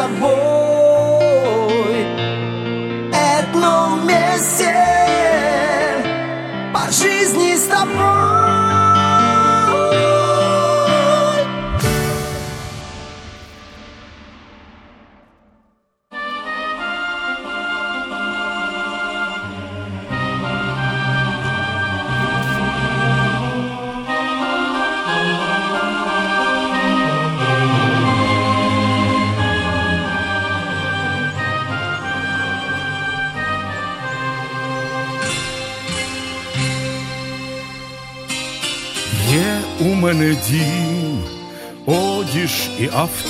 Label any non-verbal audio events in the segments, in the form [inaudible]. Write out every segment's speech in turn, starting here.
amor.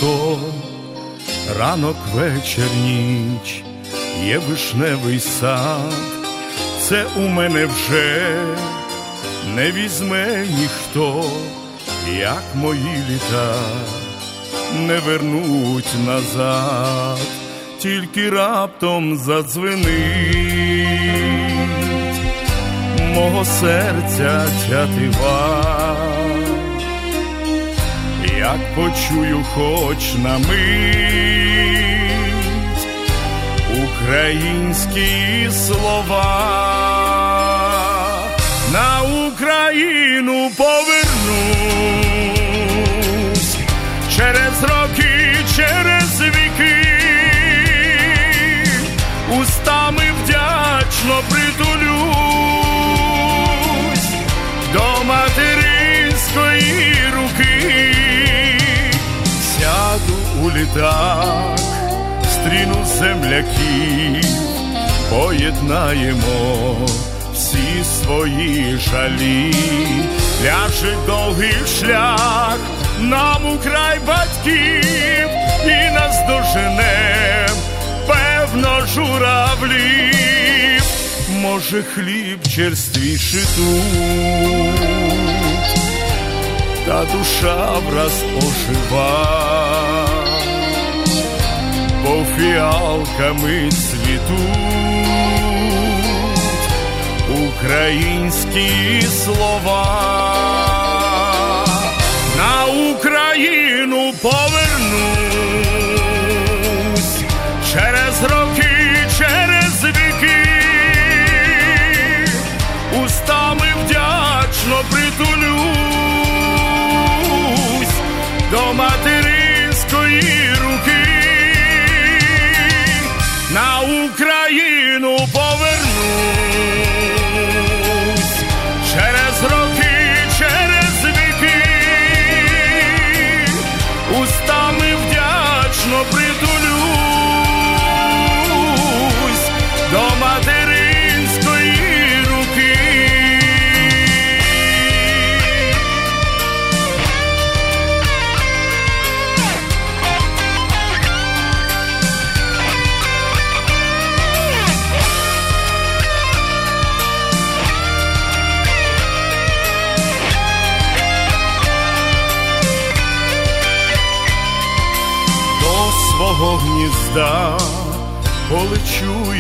Авто, ранок, вечір, ніч, є вишневий сад, це у мене вже не візьме ніхто, як мої літа. Не вернуть назад, тільки раптом задзвенить. Мого серця тятива, як почую хоч на мить українські слова, на Україну повернусь через роки, через віки, устами вдячно притулюсь до материнської руки, літак, стріну земляків, поєднаємо всі свої жалі, ляже довгий шлях нам у край батьків і нас доженем, певно, журавлів, може, хліб черствіший тут, та душа враз ожива, бо фіалками цвітуть українські слова. На Україну повернусь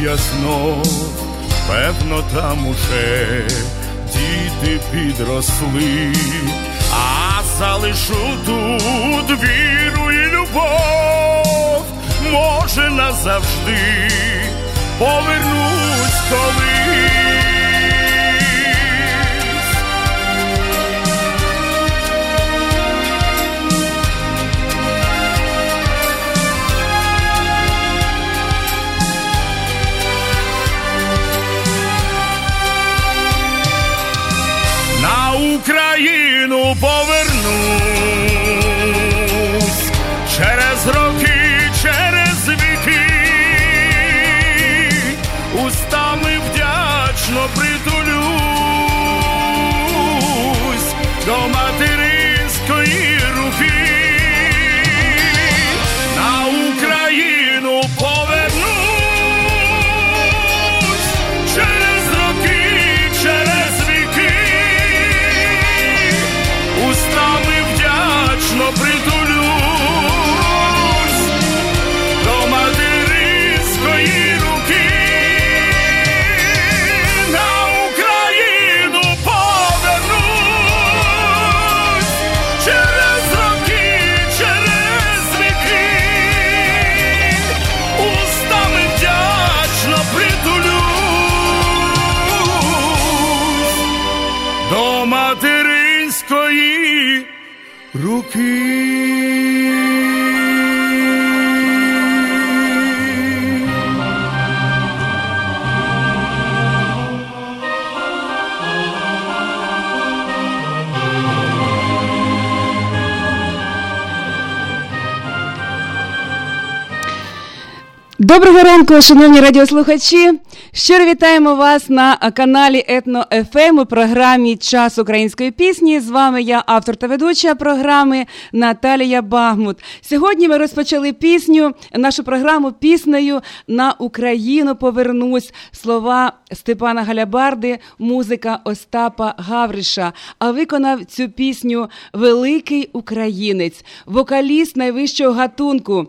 я знов, певно, там уже діти підросли, а залишу тут віру і любов, може, назавжди повернусь колись. Україну повернусь через роки, через віки, устами вдячно притулюсь до мати. Твои руки. Доброго ранку, шановні радіослухачі. Щиро вітаємо вас на каналі Етно ФМ у програмі Час української пісні. З вами я, автор та ведуча програми Наталія Багмут. Сьогодні ми розпочали пісню, нашу програму піснею на Україну повернусь. Слова Степана Галябарди, музика Остапа Гавриша. А виконав цю пісню великий українець, вокаліст найвищого гатунку.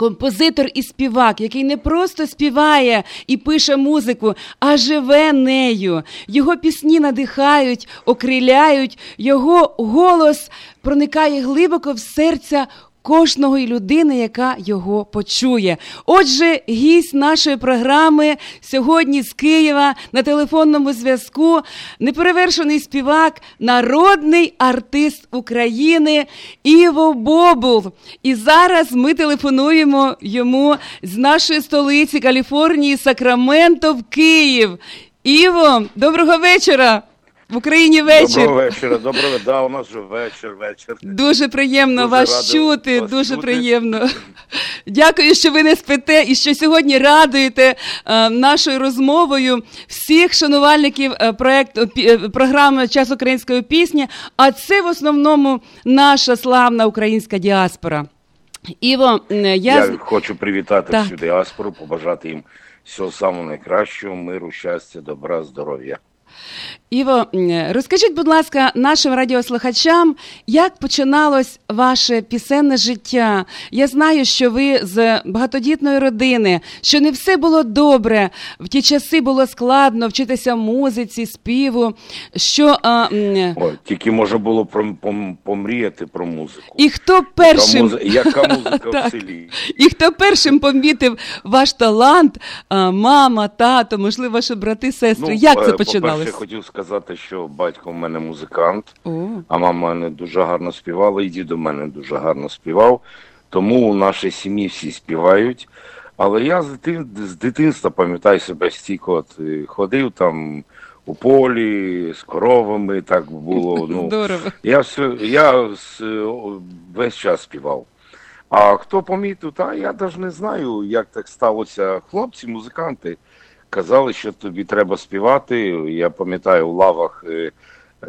Композитор і співак, який не просто співає і пише музику, а живе нею. Його пісні надихають, окриляють, його голос проникає глибоко в серця кожної людини, яка його почує. Отже, гість нашої програми сьогодні з Києва на телефонному зв'язку, неперевершений співак, народний артист України Іво Бобул. І зараз ми телефонуємо йому з нашої столиці Каліфорнії, Сакраменто в Київ. Іво, доброго вечора! В Україні вечір. Доброго вечора, доброго да, у нас вже вечір, вечір. Дуже приємно Дуже вас чути. вас дуже чути. приємно. Дякую, що ви не спите і що сьогодні радуєте е, нашою розмовою всіх шанувальників е, проекту е, програми Час української пісні. А це в основному наша славна українська діаспора. Іво, е, я, Я, хочу привітати Так. всю діаспору, побажати їм всього самого найкращого, миру, щастя, добра, здоров'я. Іво, розкажіть, будь ласка, нашим радіослухачам, як починалось ваше пісенне життя? Я знаю, що ви з багатодітної родини, що не все було добре. В ті часи було складно вчитися музиці, співу. Що а, Ой, тільки може було про, помріяти про музику. і хто першим музи- яка музика в [laughs] селі? І хто першим помітив ваш талант? Мама, тато, можливо, ваші брати, сестри. як це е, починалось? Хотів сказати, що батько в мене музикант. А мама мене дуже гарно співала, і дідо мене дуже гарно співав. Тому у нашій сім'ї всі співають. Але я з, дитин, з дитинства пам'ятаю себе стільки от е, ходив там у полі з коровами, так було. [laughs] Ну, Здорово. я все, я с- весь час співав. А хто помітив, та я навіть не знаю, як так сталося. Хлопці, музиканти казали, що тобі треба співати. Я пам'ятаю у лавах, е,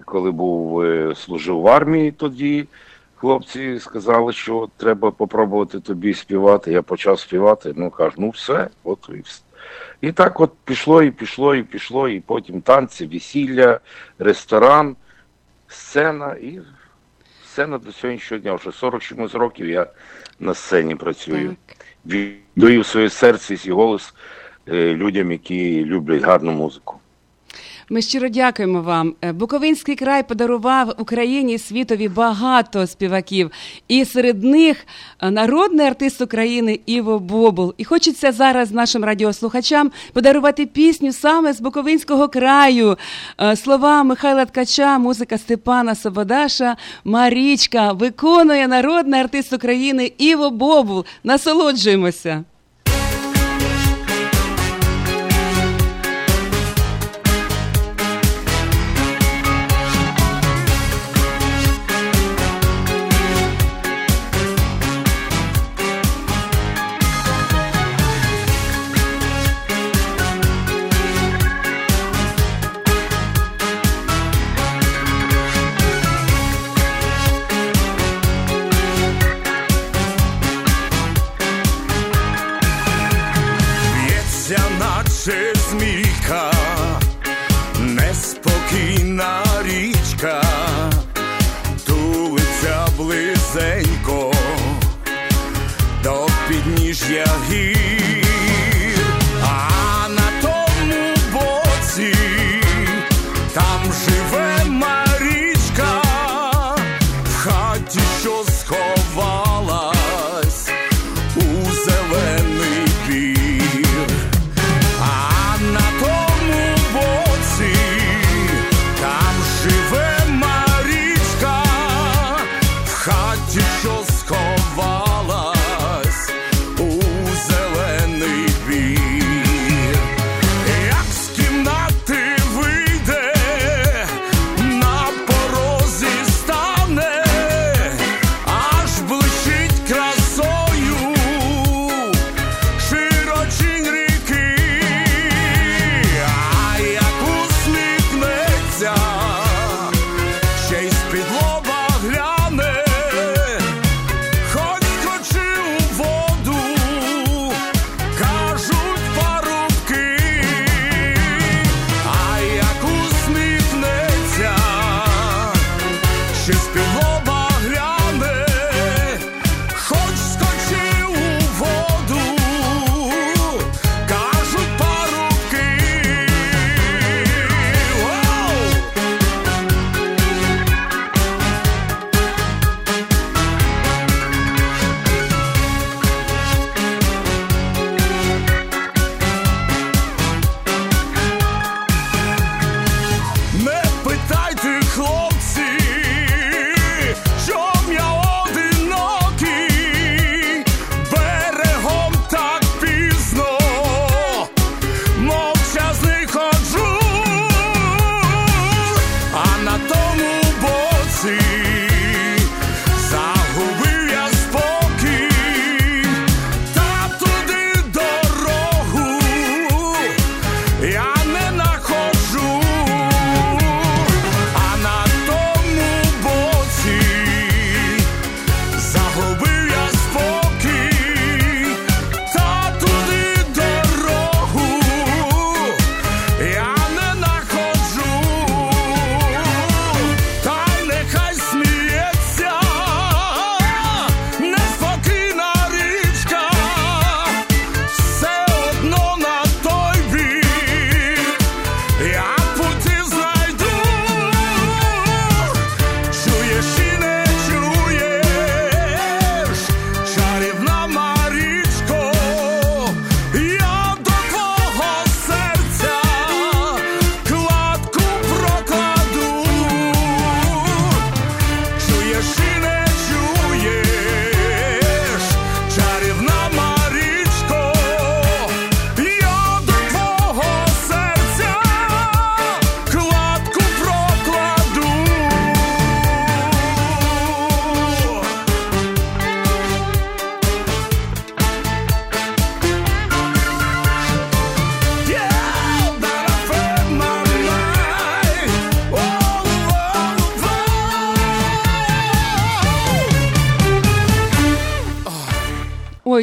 коли був е, служив в армії тоді. Хлопці сказали, що треба попробувати тобі співати. Я почав співати. Ну кажу, ну все, от і все. І так от пішло, і пішло, і пішло, і потім танці, весілля, ресторан, сцена і сцена до сьогоднішнього дня. Вже 40 чимось років я на сцені працюю. Віддаю своє серце і свій голос людям, які люблять гарну музику. Ми щиро дякуємо вам. Е, Буковинський край подарував Україні і світові багато співаків, і серед них е, народний артист України Іво Бобул. І хочеться зараз нашим радіослухачам подарувати пісню саме з Буковинського краю. Е, Слова Михайла Ткача, музика Степана Сободаша, Марічка виконує народний артист України Іво Бобул. Насолоджуємося.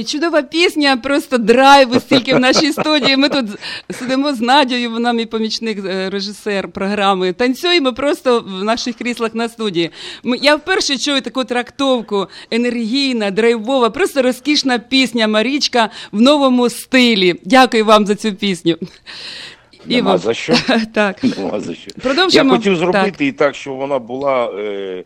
Чудова пісня, просто драйв стільки в нашій студії. Ми тут сидимо з Надією, вона мій помічник, е, режисер програми. Танцюємо просто в наших кріслах на студії. Я вперше чую таку трактовку енергійна, драйвова, просто розкішна пісня Марічка в новому стилі. Дякую вам за цю пісню. Нема за що. [laughs] так. Нема за що. Продовжуємо. Я хотів зробити так. і так, щоб вона була. Е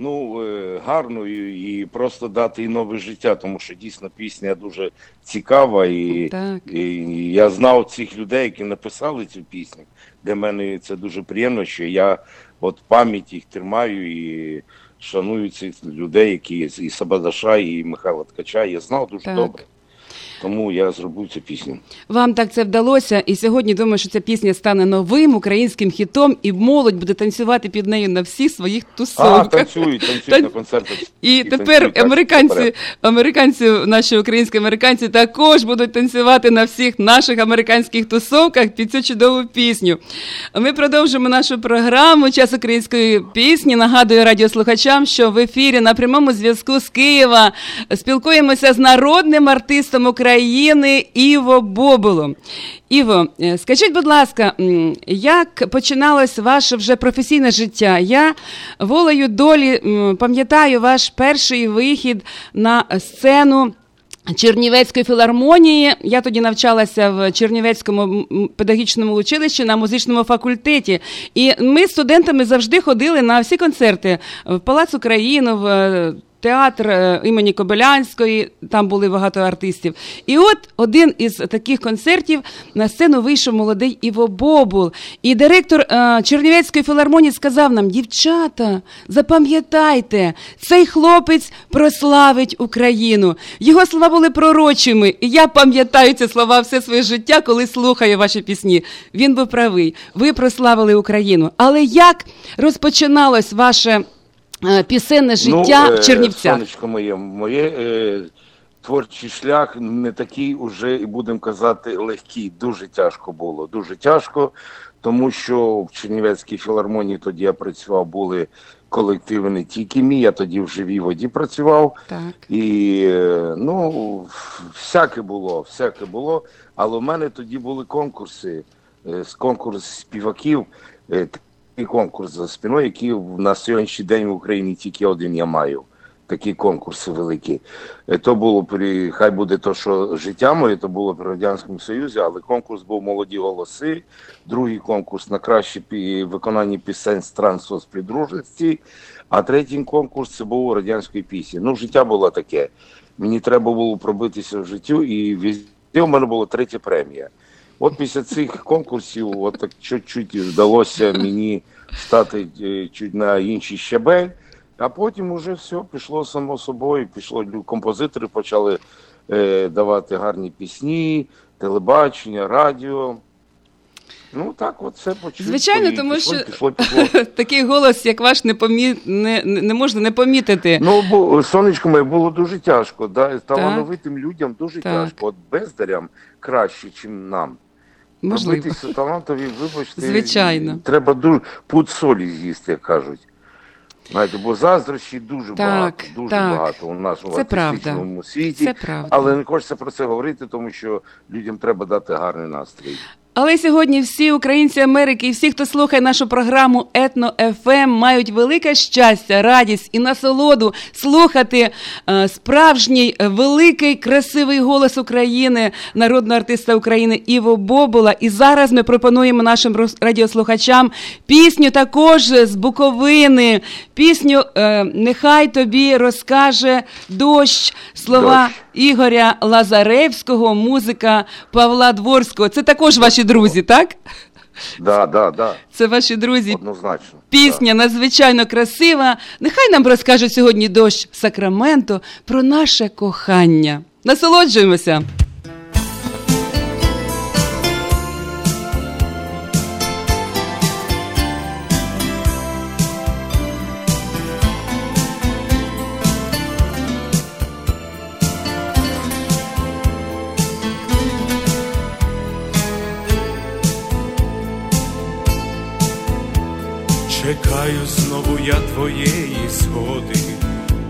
ну, е, гарною і просто дати їй нове життя, тому що дійсно пісня дуже цікава, і, і я знав цих людей, які написали цю пісню. Для мене це дуже приємно, що я от пам'ять їх тримаю і шаную цих людей, які і Сабадаша, і Михайла Ткача. Я знав дуже так. добре. Тому я зробив цю пісню. Вам так це вдалося, і сьогодні думаю, що ця пісня стане новим українським хітом, і молодь буде танцювати під нею на всіх своїх тусовках. А, танцюють, танцюють Тан... на концертах. І, і тепер танцюють, американці, американці, наші українські американці також будуть танцювати на всіх наших американських тусовках під цю чудову пісню. Ми продовжимо нашу програму Час української пісні. Нагадую радіослухачам, що в ефірі на прямому зв'язку з Києва спілкуємося з народним артистом України. України Іво Боболо. Іво, е, скажіть, будь ласка, як починалось ваше вже професійне життя? Я волею долі пам'ятаю ваш перший вихід на сцену. Чернівецької філармонії я тоді навчалася в Чернівецькому педагогічному училищі на музичному факультеті, і ми з студентами завжди ходили на всі концерти в Палац Україну, в театр е, імені Кобилянської, там були багато артистів. І от один із таких концертів на сцену вийшов молодий Іво Бобул. І директор е, Чернівецької філармонії сказав нам: дівчата, запам'ятайте, цей хлопець прославить Україну. Його слова були пророчими. І я пам'ятаю ці слова все своє життя, коли слухаю ваші пісні. Він був правий. Ви прославили Україну. Але як розпочиналось ваше? Е, пісенне життя ну, в Чернівцях. Сонечко моє, моє е, творчий шлях не такий уже, і будемо казати, легкий. Дуже тяжко було. Дуже тяжко, тому що в Чернівецькій філармонії тоді я працював, були колективи не тільки мій, я тоді в живій воді працював. Так. І е, ну, всяке було, всяке було. Але у мене тоді були конкурси, е, конкурс співаків конкурс за спиною, який на сьогоднішній день в Україні тільки один я маю. Такі конкурси великі. Е, то було при хай буде то, що життя моє, то було при Радянському Союзі, але конкурс був молоді голоси. Другий конкурс на краще виконання пісень стран соцпідружності, а третій конкурс це був радянської пісні. Ну, життя було таке. Мені треба було пробитися в життю, і у мене була третя премія. От після цих конкурсів, от так чуть-чуть вдалося мені стати е, чуть на інший щебель, а потім уже все пішло само собою. Пішло композитори, почали е, давати гарні пісні, телебачення, радіо. Ну так, от все почув. Звичайно, тому пішло, що пішло, пішло. [laughs] такий голос, як ваш, не помі... не, не можна не помітити. Ну, бо сонечко моє було дуже тяжко. Да? Талановитим людям дуже так. тяжко. От бездарям краще, ніж нам. Можливо. Талантові, вибачте, Звичайно. треба дуже пуд солі з'їсти, як кажуть. Знаєте, бо заздрощі дуже так, багато, дуже так. багато у нашому артистичному світі. Це правда. Але не хочеться про це говорити, тому що людям треба дати гарний настрій. Але сьогодні всі українці Америки і всі, хто слухає нашу програму Етно ФМ, ем, мають велике щастя, радість і насолоду слухати е, справжній великий красивий голос України, народного артиста України Іво Бобула. І зараз ми пропонуємо нашим радіослухачам пісню також з Буковини. Пісню е, Нехай тобі розкаже дощ слова дощ. Ігоря Лазаревського, музика Павла Дворського. Це також ваші друзі, так? Да, да, да. Це ваші друзі. Однозначно. Пісня да. надзвичайно красива. Нехай нам розкаже сьогодні дощ Сакраменто про наше кохання. Насолоджуємося. Чекаю знову я твоєї згоди,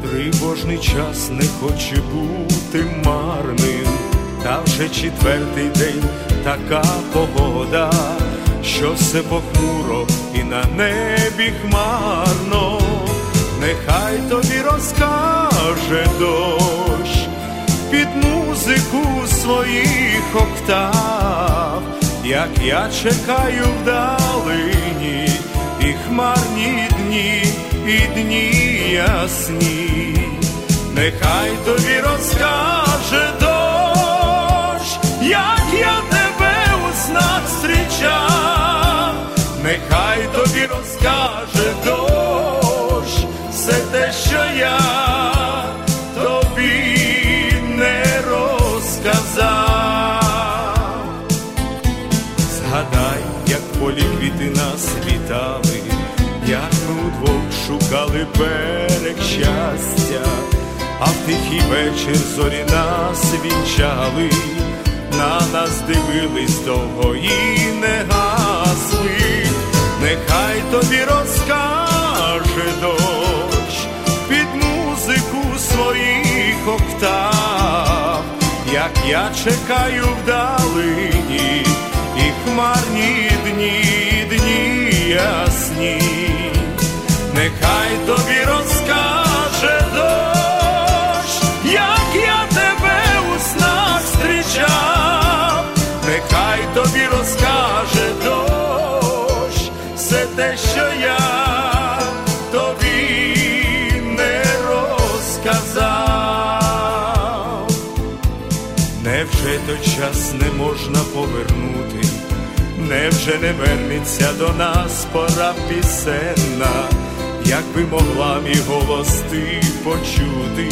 Тривожний час не хоче бути марним, та вже четвертий день така погода, що все похмуро і на небі хмарно, нехай тобі розкаже дощ під музику своїх октав, як я чекаю вдалині, хмарні дні, і дні ясні, нехай тобі розкаже дощ, як я тебе у снах зустрічав, нехай тобі розкаже дощ, все те, що я шукали берег щастя, а в тихий вечір зорі нас вінчали, на нас дивились довго і не гасли, нехай тобі розкаже дощ під музику своїх октав, як я чекаю вдалині, і хмарні дні, дні ясні, нехай тобі розкаже дощ, як я тебе у снах зустрічав, нехай тобі розкаже дощ, все те, що я тобі не розказав. Невже той час не можна повернути? Невже не вернеться до нас пора пісенна, як би могла мій голос ти почути,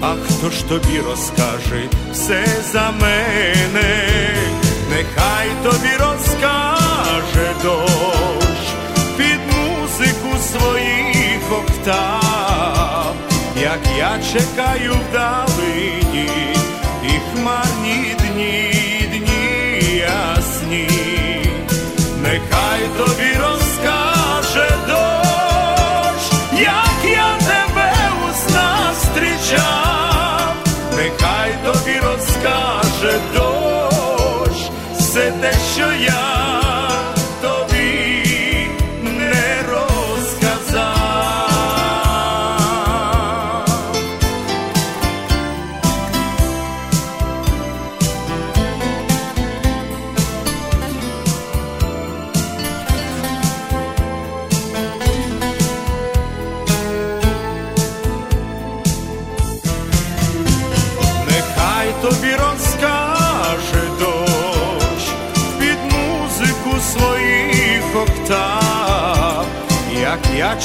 а хто ж тобі розкаже все за мене, нехай тобі розкаже дощ під музику своїх октав, як я чекаю вдалині, і хмарні дні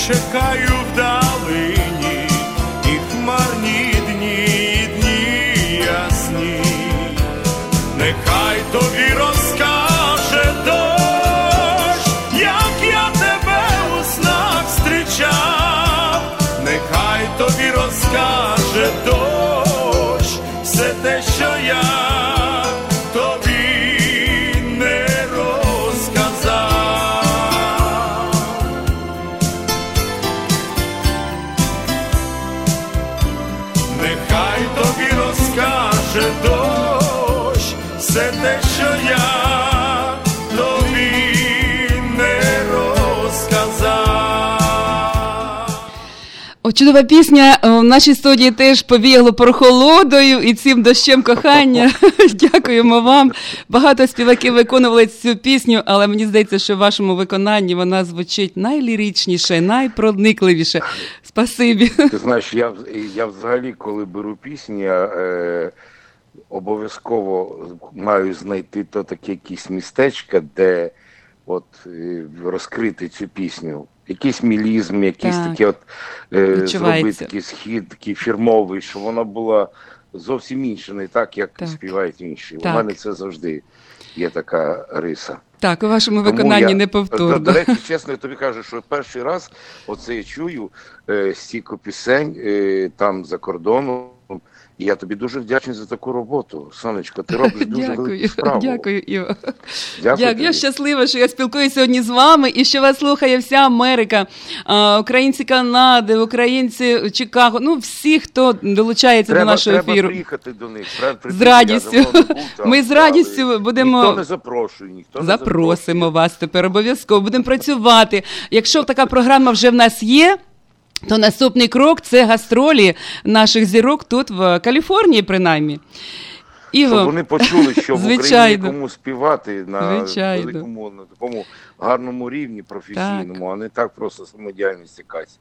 чекаю чудова пісня. В нашій студії теж побігло прохолодою і цим дощем кохання. [laughs] Дякуємо вам. Багато співаків виконували цю пісню, але мені здається, що в вашому виконанні вона звучить найліричніше, найпроникливіше. Спасибі. Ти знаєш, я, я взагалі, коли беру пісні, я, е, обов'язково маю знайти то таке якісь містечко, де от е, розкрити цю пісню. Якийсь мілізм, якийсь Так. такий от е, зробити такий схід, такий фірмовий, щоб вона була зовсім інша, не так, як Так. співають інші. Так. У мене це завжди є така риса. Так, у вашому Тому виконанні я, неповторно. до речі, чесно, я тобі кажу, що перший раз оце я чую е, стільки пісень е, там за кордону, І я тобі дуже вдячний за таку роботу. Сонечко, ти робиш [laughs] дуже велику Дякую, справу. дякую, Іво. Дякую Дякую. Я щаслива, що я спілкуюся сьогодні з вами і що вас слухає вся Америка, українці Канади, українці Чикаго. Ну, всі, хто долучається Треба, до нашого треба ефіру. приїхати до них. Треба. З радістю. [laughs] Ми з радістю будемо- Ніхто не запрошує, ніхто не Запросимо запрошує. вас тепер обов'язково. Будемо працювати. Якщо така програма вже в нас є. То наступний крок це гастролі наших зірок тут в Каліфорнії, принаймні. Іго, Щоб вони почули, що в Україні кому співати на Звичайно. великому, на такому гарному рівні професійному, а не так просто самодіяльність якась.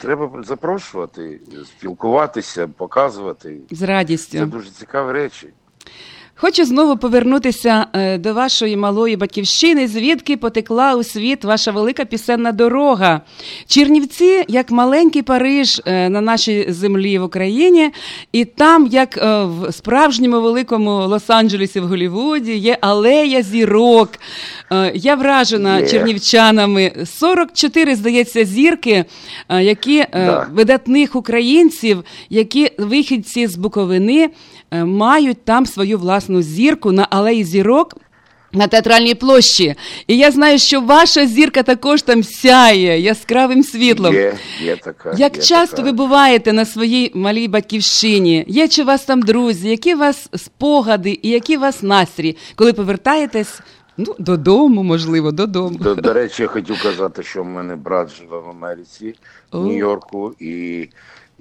Треба запрошувати, спілкуватися, показувати. з радістю. Це дуже цікаві речі. Хочу знову повернутися е, до вашої малої батьківщини, звідки потекла у світ ваша велика пісенна дорога. Чернівці, як маленький Париж е, на нашій землі в Україні, і там, як е, в справжньому великому Лос-Анджелесі в Голлівуді, є алея зірок. Я вражена Є. чернівчанами. 44, здається, зірки, які Да. видатних українців, які вихідці з Буковини мають там свою власну зірку на алеї зірок. На театральній площі. І я знаю, що ваша зірка також там сяє яскравим світлом. Є, є така. Як є часто така. ви буваєте на своїй малій батьківщині? Є чи у вас там друзі? Які у вас спогади і які у вас настрій, коли повертаєтесь ну, додому, можливо, додому? До, до речі, я хотів казати, що в мене брат живе в Америці, в Нью-Йорку, і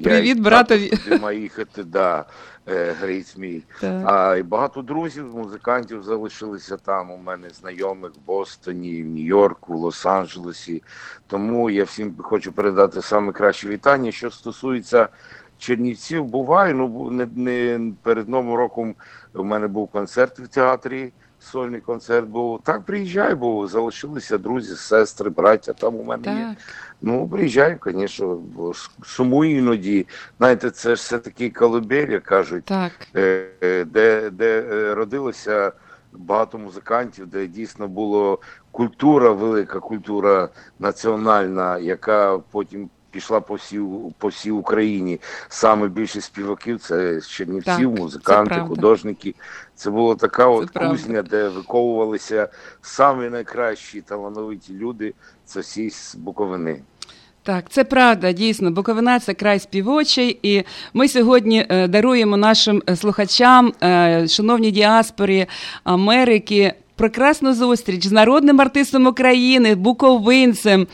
Привіт, я братові. також маю їхати, да, е, грейс мій. А і багато друзів, музикантів залишилися там. У мене знайомих в Бостоні, в Нью-Йорку, в Лос-Анджелесі. Тому я всім хочу передати саме краще вітання. Що стосується Чернівців, буває. Ну не, не перед новим роком у мене був концерт в театрі. Сольний концерт був. Так приїжджай, бо залишилися друзі, сестри, браття. Там у мене є. Ну, приїжджаю, звісно, бо с- сумую іноді. Знаєте, це ж все таки колыбель, як кажуть, Так. е, е, де, де е, родилося багато музикантів, де дійсно була культура, велика культура національна, яка потім пішла по всій, по всій Україні. Саме більше співаків це з Чернівців, Так, музиканти, правда. художники. Це була така от правда. кузня, де виковувалися самі найкращі талановиті люди. З Буковини. Так, це правда, дійсно. Буковина це край співочий, і ми сьогодні е, даруємо нашим е, слухачам, е, шановній діаспорі Америки. Прекрасну зустріч з народним артистом України, буковинцем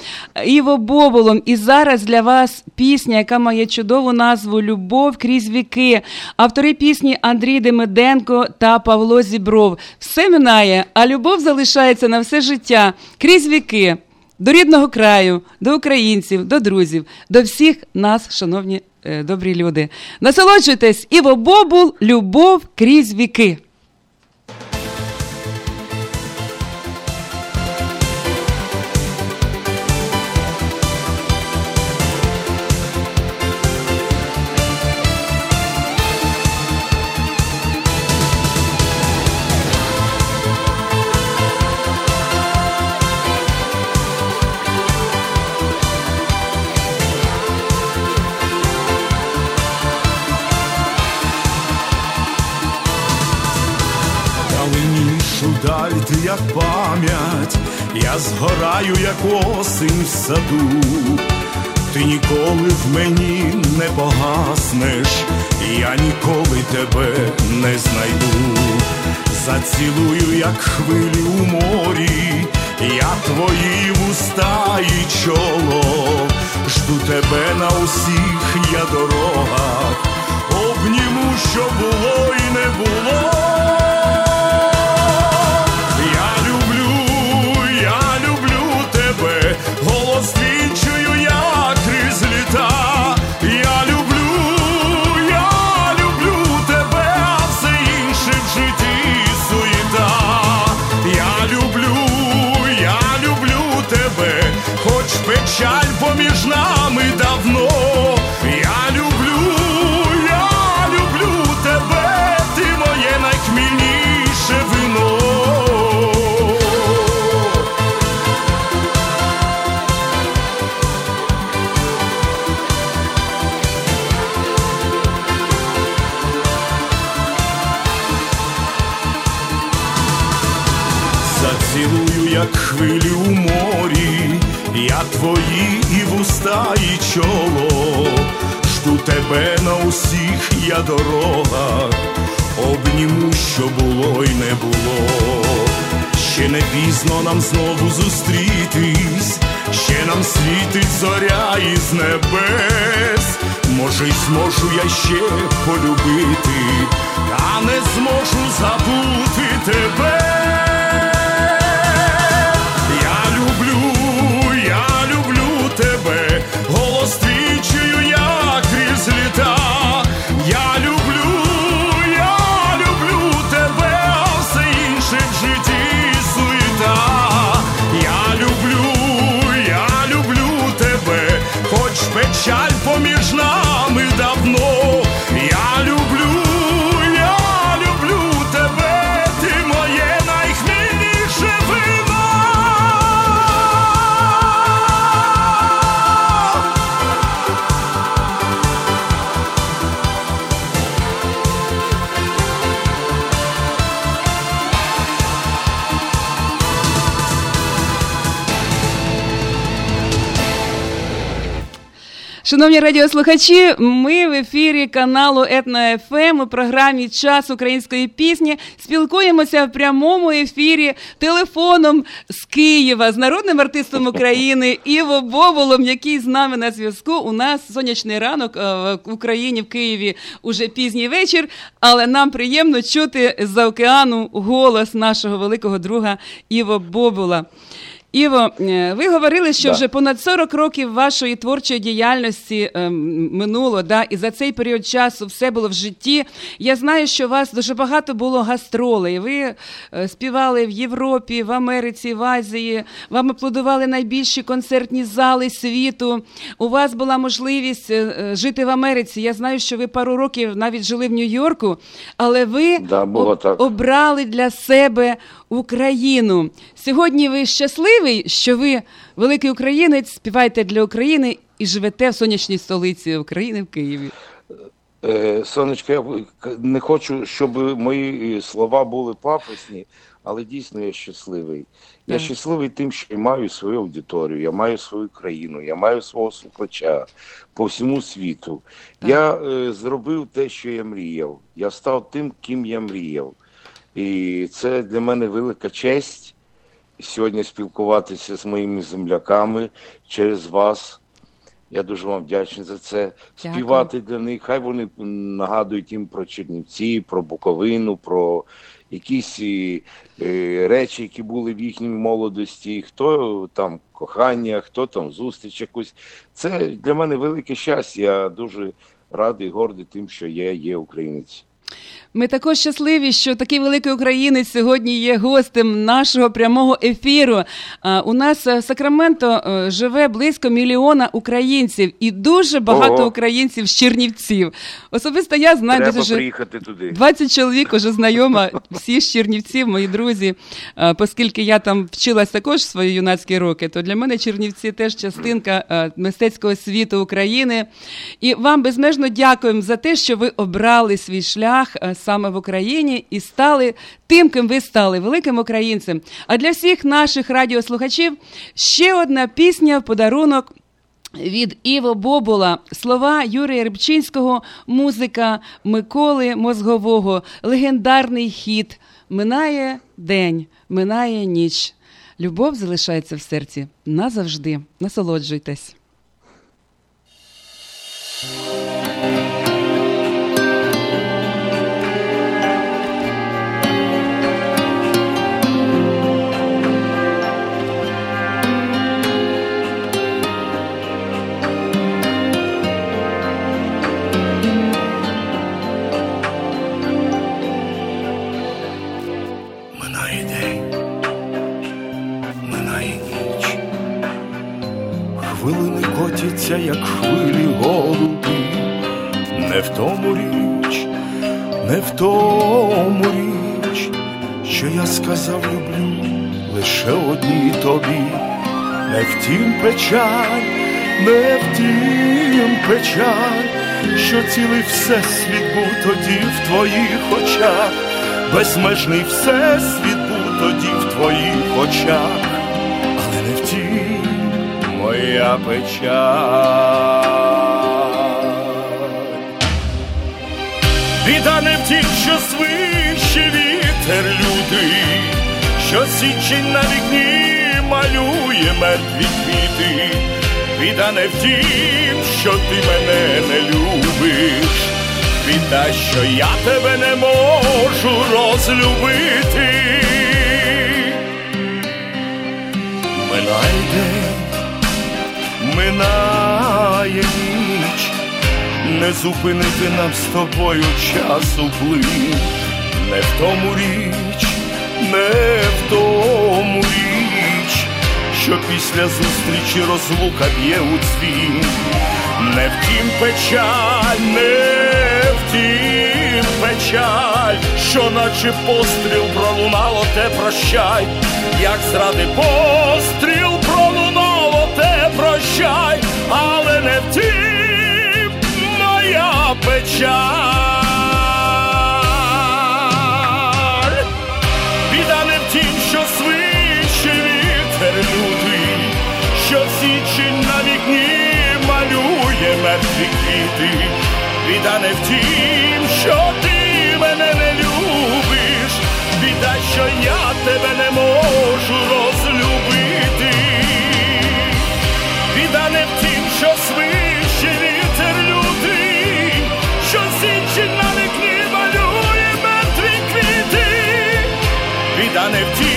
Іво Боболом. І зараз для вас пісня, яка має чудову назву Любов крізь віки. Автори пісні Андрій Демиденко та Павло Зібров. Все минає, а любов залишається на все життя крізь віки. До рідного краю, до українців, до друзів, до всіх нас, шановні е, добрі люди. Насолоджуйтесь, Іво Бобул, любов крізь віки. Згораю, як осінь в саду. Ти ніколи в мені не погаснеш, я ніколи тебе не знайду. Зацілую, як хвилі у морі, я твої вуста і чоло, жду тебе на усіх я дорогах, обніму, що було і не було. поміж нами давно. Я люблю, я люблю тебе, ти моє найхмільніше вино. Зацілую, як хвилю у морі, я твої і чоло, жду тебе на усіх я дорогах, обніму, що було й не було. Ще не пізно нам знову зустрітись, ще нам світить зоря із небес. Може, й зможу я ще полюбити, та не зможу забути тебе. Шановні радіослухачі, ми в ефірі каналу Етно ФМ у програмі Час української пісні спілкуємося в прямому ефірі телефоном з Києва з народним артистом України Іво Боболом, який з нами на зв'язку. У нас сонячний ранок е, в Україні в Києві уже пізній вечір, але нам приємно чути з-за океану голос нашого великого друга Іво Бобола. Іво, е, ви говорили, що Да. вже понад 40 років вашої творчої діяльності ем, минуло, да, і за цей період часу все було в житті. Я знаю, що у вас дуже багато було гастролей. Ви е, співали в Європі, в Америці, в Азії. Вам аплодували найбільші концертні зали світу. У вас була можливість е, е, жити в Америці. Я знаю, що ви пару років навіть жили в Нью-Йорку, але ви Да, було об- так. обрали для себе Україну. Сьогодні ви щасливий, що ви великий українець, співаєте для України і живете в сонячній столиці України в Києві. Е, Сонечко, я не хочу, щоб мої слова були пафосні, але дійсно я щасливий. Я Так. щасливий тим, що я маю свою аудиторію, я маю свою країну, я маю свого слухача по всьому світу. Так. Я е, зробив те, що я мріяв. Я став тим, ким я мріяв. І це для мене велика честь сьогодні спілкуватися з моїми земляками через вас. Я дуже вам вдячний за це. Дякую. Співати для них. Хай вони нагадують їм про Чернівці, про Буковину, про якісь е, речі, які були в їхній молодості. Хто там кохання, хто там зустріч якусь. Це для мене велике щастя. Я дуже радий, гордий тим, що я є українець. Ми також щасливі, що такий великий українець сьогодні є гостем нашого прямого ефіру. У нас е, в Сакраменто е, живе близько мільйона українців і дуже багато Ого. українців з Чернівців. Особисто я знаю Треба дуже приїхати туди. 20 чоловік уже знайома, всі з Чернівців, мої друзі. Оскільки я там вчилась також в свої юнацькі роки, то для мене Чернівці теж частинка мистецького світу України. І вам безмежно дякуємо за те, що ви обрали свій шлях а, саме в Україні і стали тим, ким ви стали, великим українцем. А для всіх наших радіослухачів ще одна пісня в подарунок. Від Іво Бобула слова Юрія Рибчинського, музика Миколи Мозгового, легендарний хіт Минає день, минає ніч. Любов залишається в серці назавжди. Насолоджуйтесь. Котяться, як хвилі голубі, не в тому річ, не в тому річ, що я сказав люблю лише одній тобі, не втім печаль, не втім печаль, що цілий всесвіт був тоді в твоїх очах. Безмежний всесвіт був тоді в твоїх очах, але не втім моя печаль. Біда не в тім, що свище вітер лютий, що січень на вікні малює мертві квіти, біда не в тім, що ти мене не любиш, біда, що я тебе не можу розлюбити. Минає день, минає ніч. Не зупинити нам з тобою часу плин, не в тому річ, не в тому річ, що після зустрічі розлука б'є у дзвін, не втім печаль, не втім печаль, що наче постріл пролунало, те прощай, як зради постріл прощай, але не втім моя печаль, біда не в тім, що свище вітер лютий, що січень на вікні малює мертві квіти, біда не в тім, що ти мене не любиш, біда, що я тебе не можу розлюбити, біда не в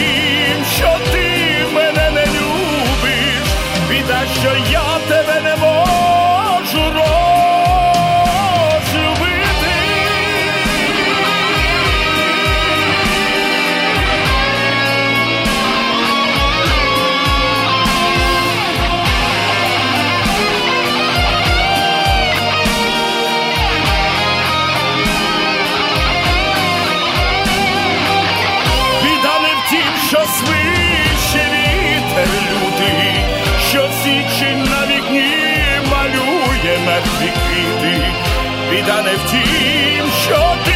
Біда не в тім, що ти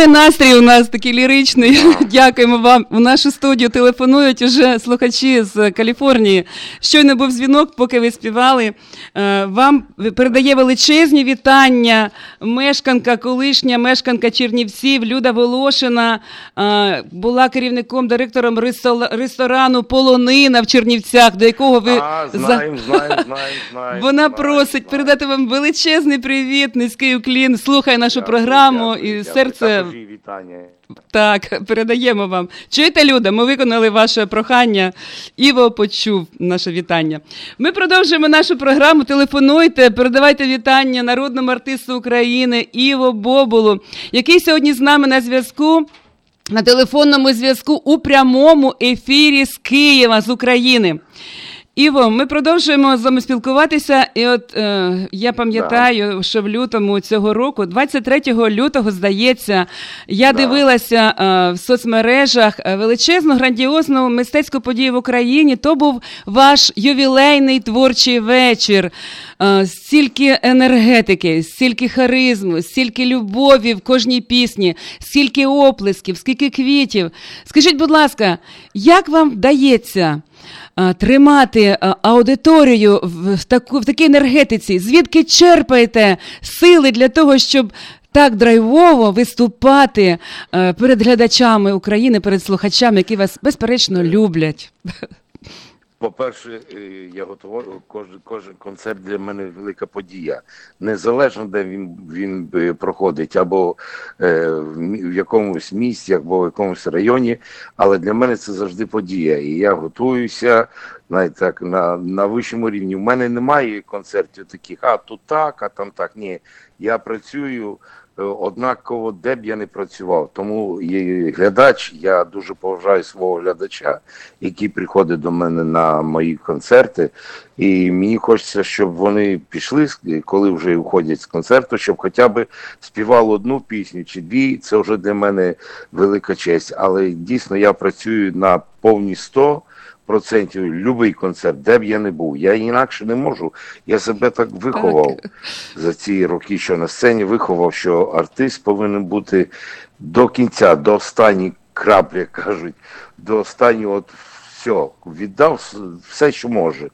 Чудовий настрій у нас такий ліричний. [laughs] Дякуємо вам. У нашу студію телефонують уже слухачі з Каліфорнії. Щойно був дзвінок, поки ви співали. Е, Вам передає величезні вітання. Мешканка, колишня мешканка Чернівців Люда Волошина е, була керівником, директором ресто- ресторану Полонина в Чернівцях, до якого ви А, знаємо, знаємо, знаємо. Вона знаємо, просить знаємо. передати вам величезний привіт, низький уклін. Слухай нашу програму і серце Також вітання. так передаємо вам. Чуєте, Люда? Ми виконали ваше прохання. Іво почув наше вітання. Ми продовжуємо нашу програму. Телефонуйте, передавайте вітання народному артисту України Іво Бобулу, який сьогодні з нами на зв'язку. На телефонному зв'язку у прямому ефірі з Києва з України. Іво, ми продовжуємо з вами спілкуватися. І от е, я пам'ятаю, що в лютому цього року, 23 лютого, здається, я Да. дивилася е, в соцмережах е, величезну грандіозну мистецьку подію в Україні. То був ваш ювілейний творчий вечір. Е, стільки енергетики, стільки харизму, стільки любові в кожній пісні, стільки оплесків, скільки квітів. Скажіть, будь ласка, як вам вдається? Е, Тримати е, аудиторію в, таку, в такій енергетиці, звідки черпаєте сили для того, щоб так драйвово виступати е, перед глядачами України, перед слухачами, які вас безперечно люблять. [laughs] По-перше, е, я готова, кожен, кожен концерт для мене велика подія. Незалежно, де він він е, проходить, або е, в якомусь місті, або в якомусь районі. Але для мене це завжди подія. І я готуюся навіть так на на вищому рівні. У мене немає концертів таких, а тут так, а там так. Ні. Я працюю. Е, однаково, де б я не працював. Тому є глядач, я дуже поважаю свого глядача, який приходить до мене на мої концерти. І мені хочеться, щоб вони пішли, коли вже виходять з концерту, щоб хоча б співали одну пісню чи дві. Це вже для мене велика честь. Але дійсно я працюю на повні 100%. Процентів любий концерт, де б я не був. Я інакше не можу. Я себе так виховав так. за ці роки, що на сцені виховав, що артист повинен бути до кінця, до останньої краплі, кажуть, до останнього от все, віддав все, що може.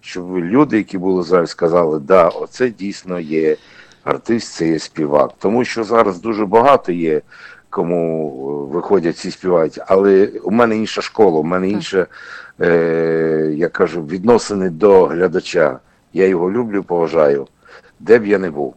Щоб люди, які були зараз, сказали, да, оце дійсно є артист, це є співак. Тому що зараз дуже багато є. Кому виходять і співають, але у мене інша школа, у мене інша е, я кажу, відносини до глядача. Я його люблю, поважаю. Де б я не був,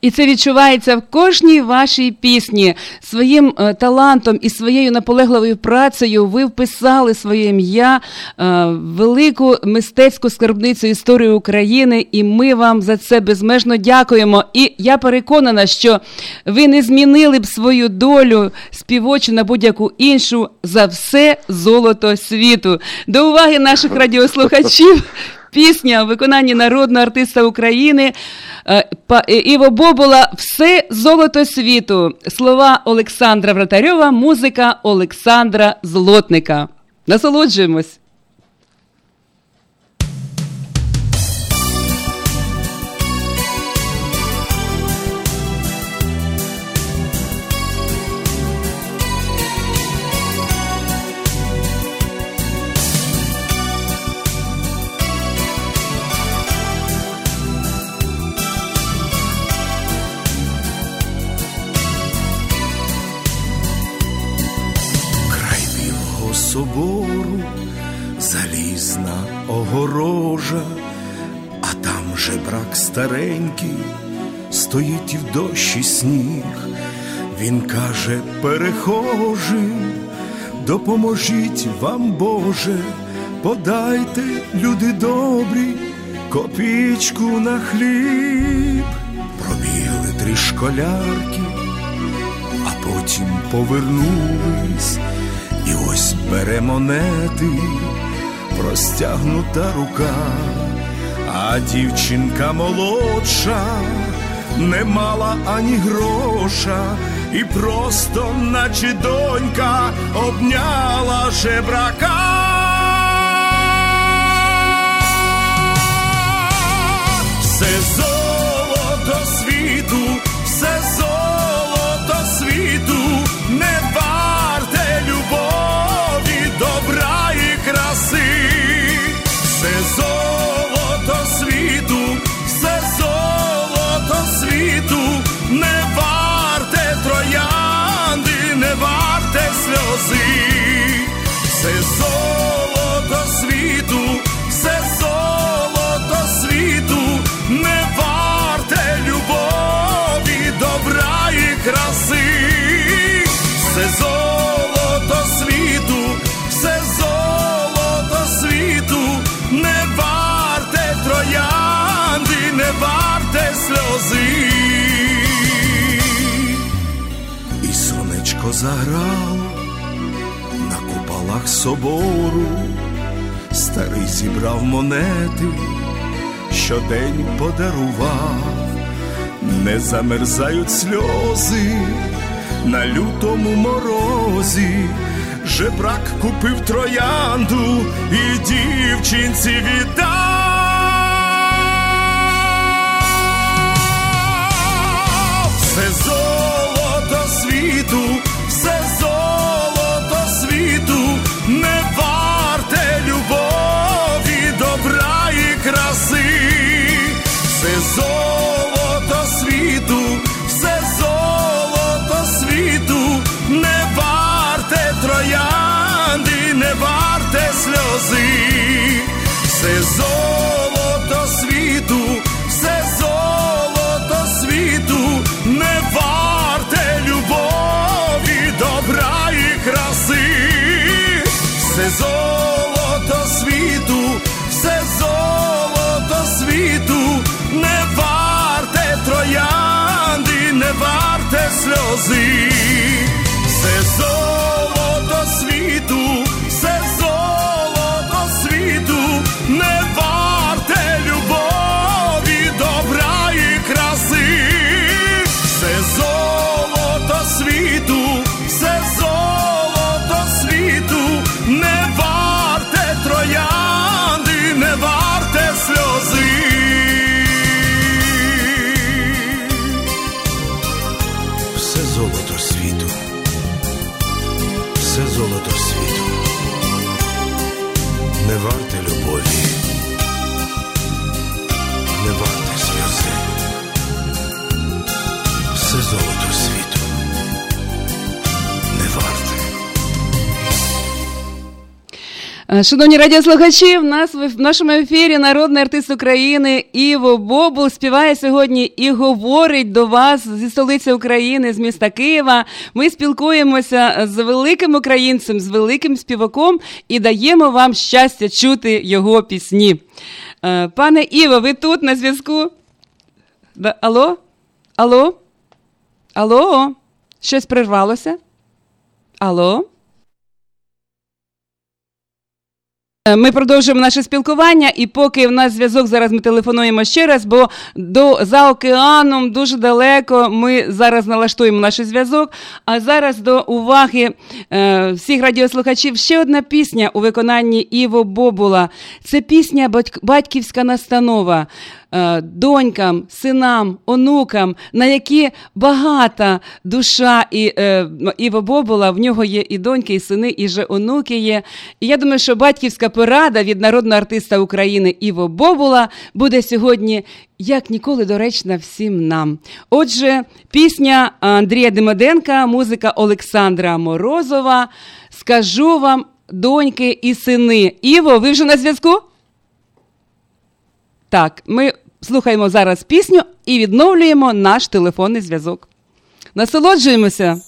і це відчувається в кожній вашій пісні. Своїм е, талантом і своєю наполегливою працею ви вписали своє ім'я е, велику мистецьку скарбницю історії України, і ми вам за це безмежно дякуємо. І я переконана, що ви не змінили б свою долю співочу на будь-яку іншу за все золото світу. До уваги наших радіослухачів. Пісня в виконанні народного артиста України е, е, Іво Бобола Все золото світу. Слова Олександра Вратарьова, музика Олександра Злотника. Насолоджуємось. Огорожа, а там же брак старенький, стоїть і в дощі сніг. Він каже перехожим, допоможіть вам, Боже, подайте, люди добрі, копічку на хліб, пробігли три школярки, а потім повернулись. І ось бере монети, простягнута рука, а дівчинка молодша не мала ані гроша, і просто, наче донька, обняла жебрака. Все все золото світу, все золото світу, не варте любові, добра і краси, все золото світу, все золото світу, не варте троянди, не варте сльози. І сонечко заграло куполах собору, старий зібрав монети, щодень подарував, не замерзають сльози на лютому морозі. Жебрак купив троянду і дівчинці віддав. Все золото світу, золото світу, все золото світу, не варте любові, добра і краси, все золото світу, все золото світу, не варте троянди, не варте сльози, все золото Шановні радіослухачі, в нас в нашому ефірі народний артист України Іво Бобул співає сьогодні і говорить до вас зі столиці України, з міста Києва. Ми спілкуємося з великим українцем, з великим співаком і даємо вам щастя чути його пісні. Е, Пане Іво, ви тут на зв'язку? Алло? Алло? Алло? Щось прервалося? Алло? Ми продовжуємо наше спілкування, і поки в нас зв'язок, зараз ми телефонуємо ще раз, бо до за океаном дуже далеко ми зараз налаштуємо наш зв'язок. А зараз до уваги е, всіх радіослухачів ще одна пісня у виконанні Іво Бобула. Це пісня «Батьк- Батьківська настанова. Е, Донькам, синам, онукам, на які багата душа і е, Іво Бобула, в нього є і доньки, і сини, і же онуки є. І я думаю, що батьківська порада від народного артиста України Іво Бобула буде сьогодні як ніколи доречна всім нам. Отже, пісня Андрія Демоденка, музика Олександра Морозова. Скажу вам, доньки і сини. Іво, ви вже на зв'язку? Так, ми слухаємо зараз пісню і відновлюємо наш телефонний зв'язок. Насолоджуємося.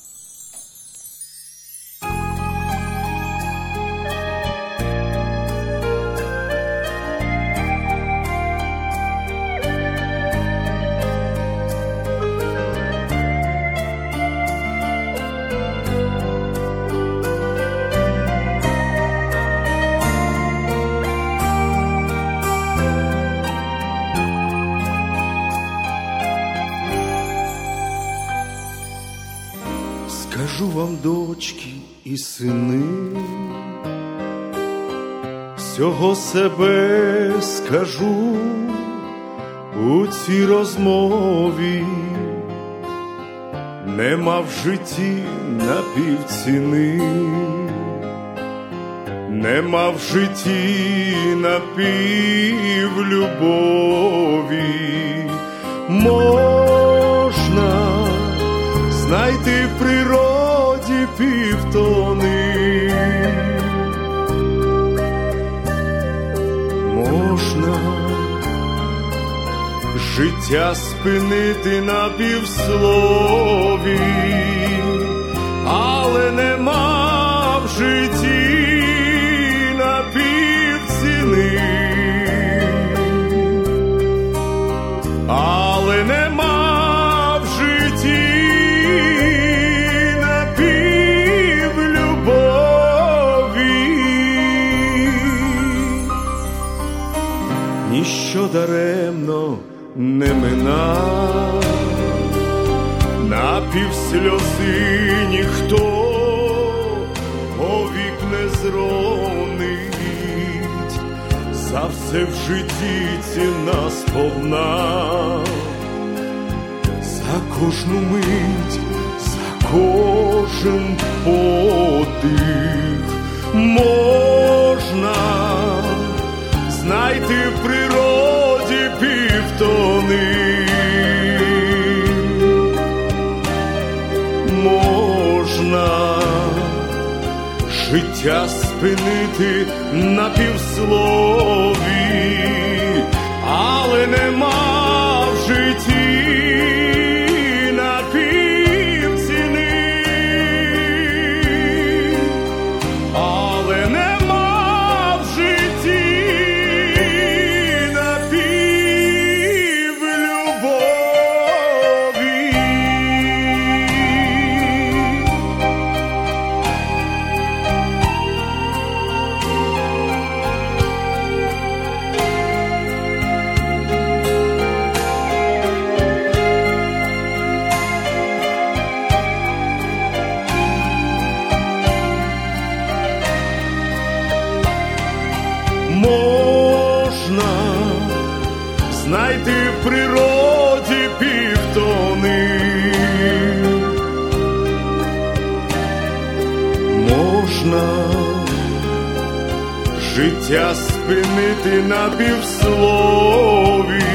Скажу вам, дочки і сини, всього себе скажу у цій розмові, нема в житті напівціни, нема в житті напівлюбові, можна знайти в півтони. Можна життя спинити на півслові, але нема напівсльози ніхто повік не зронить, за все в житті ціна сповна, за кожну мить, за кожен подих можна знайти в природі півтони. час спинити на півслові, але нема. можна знайти в природі півтони, можна життя спинити на півслові.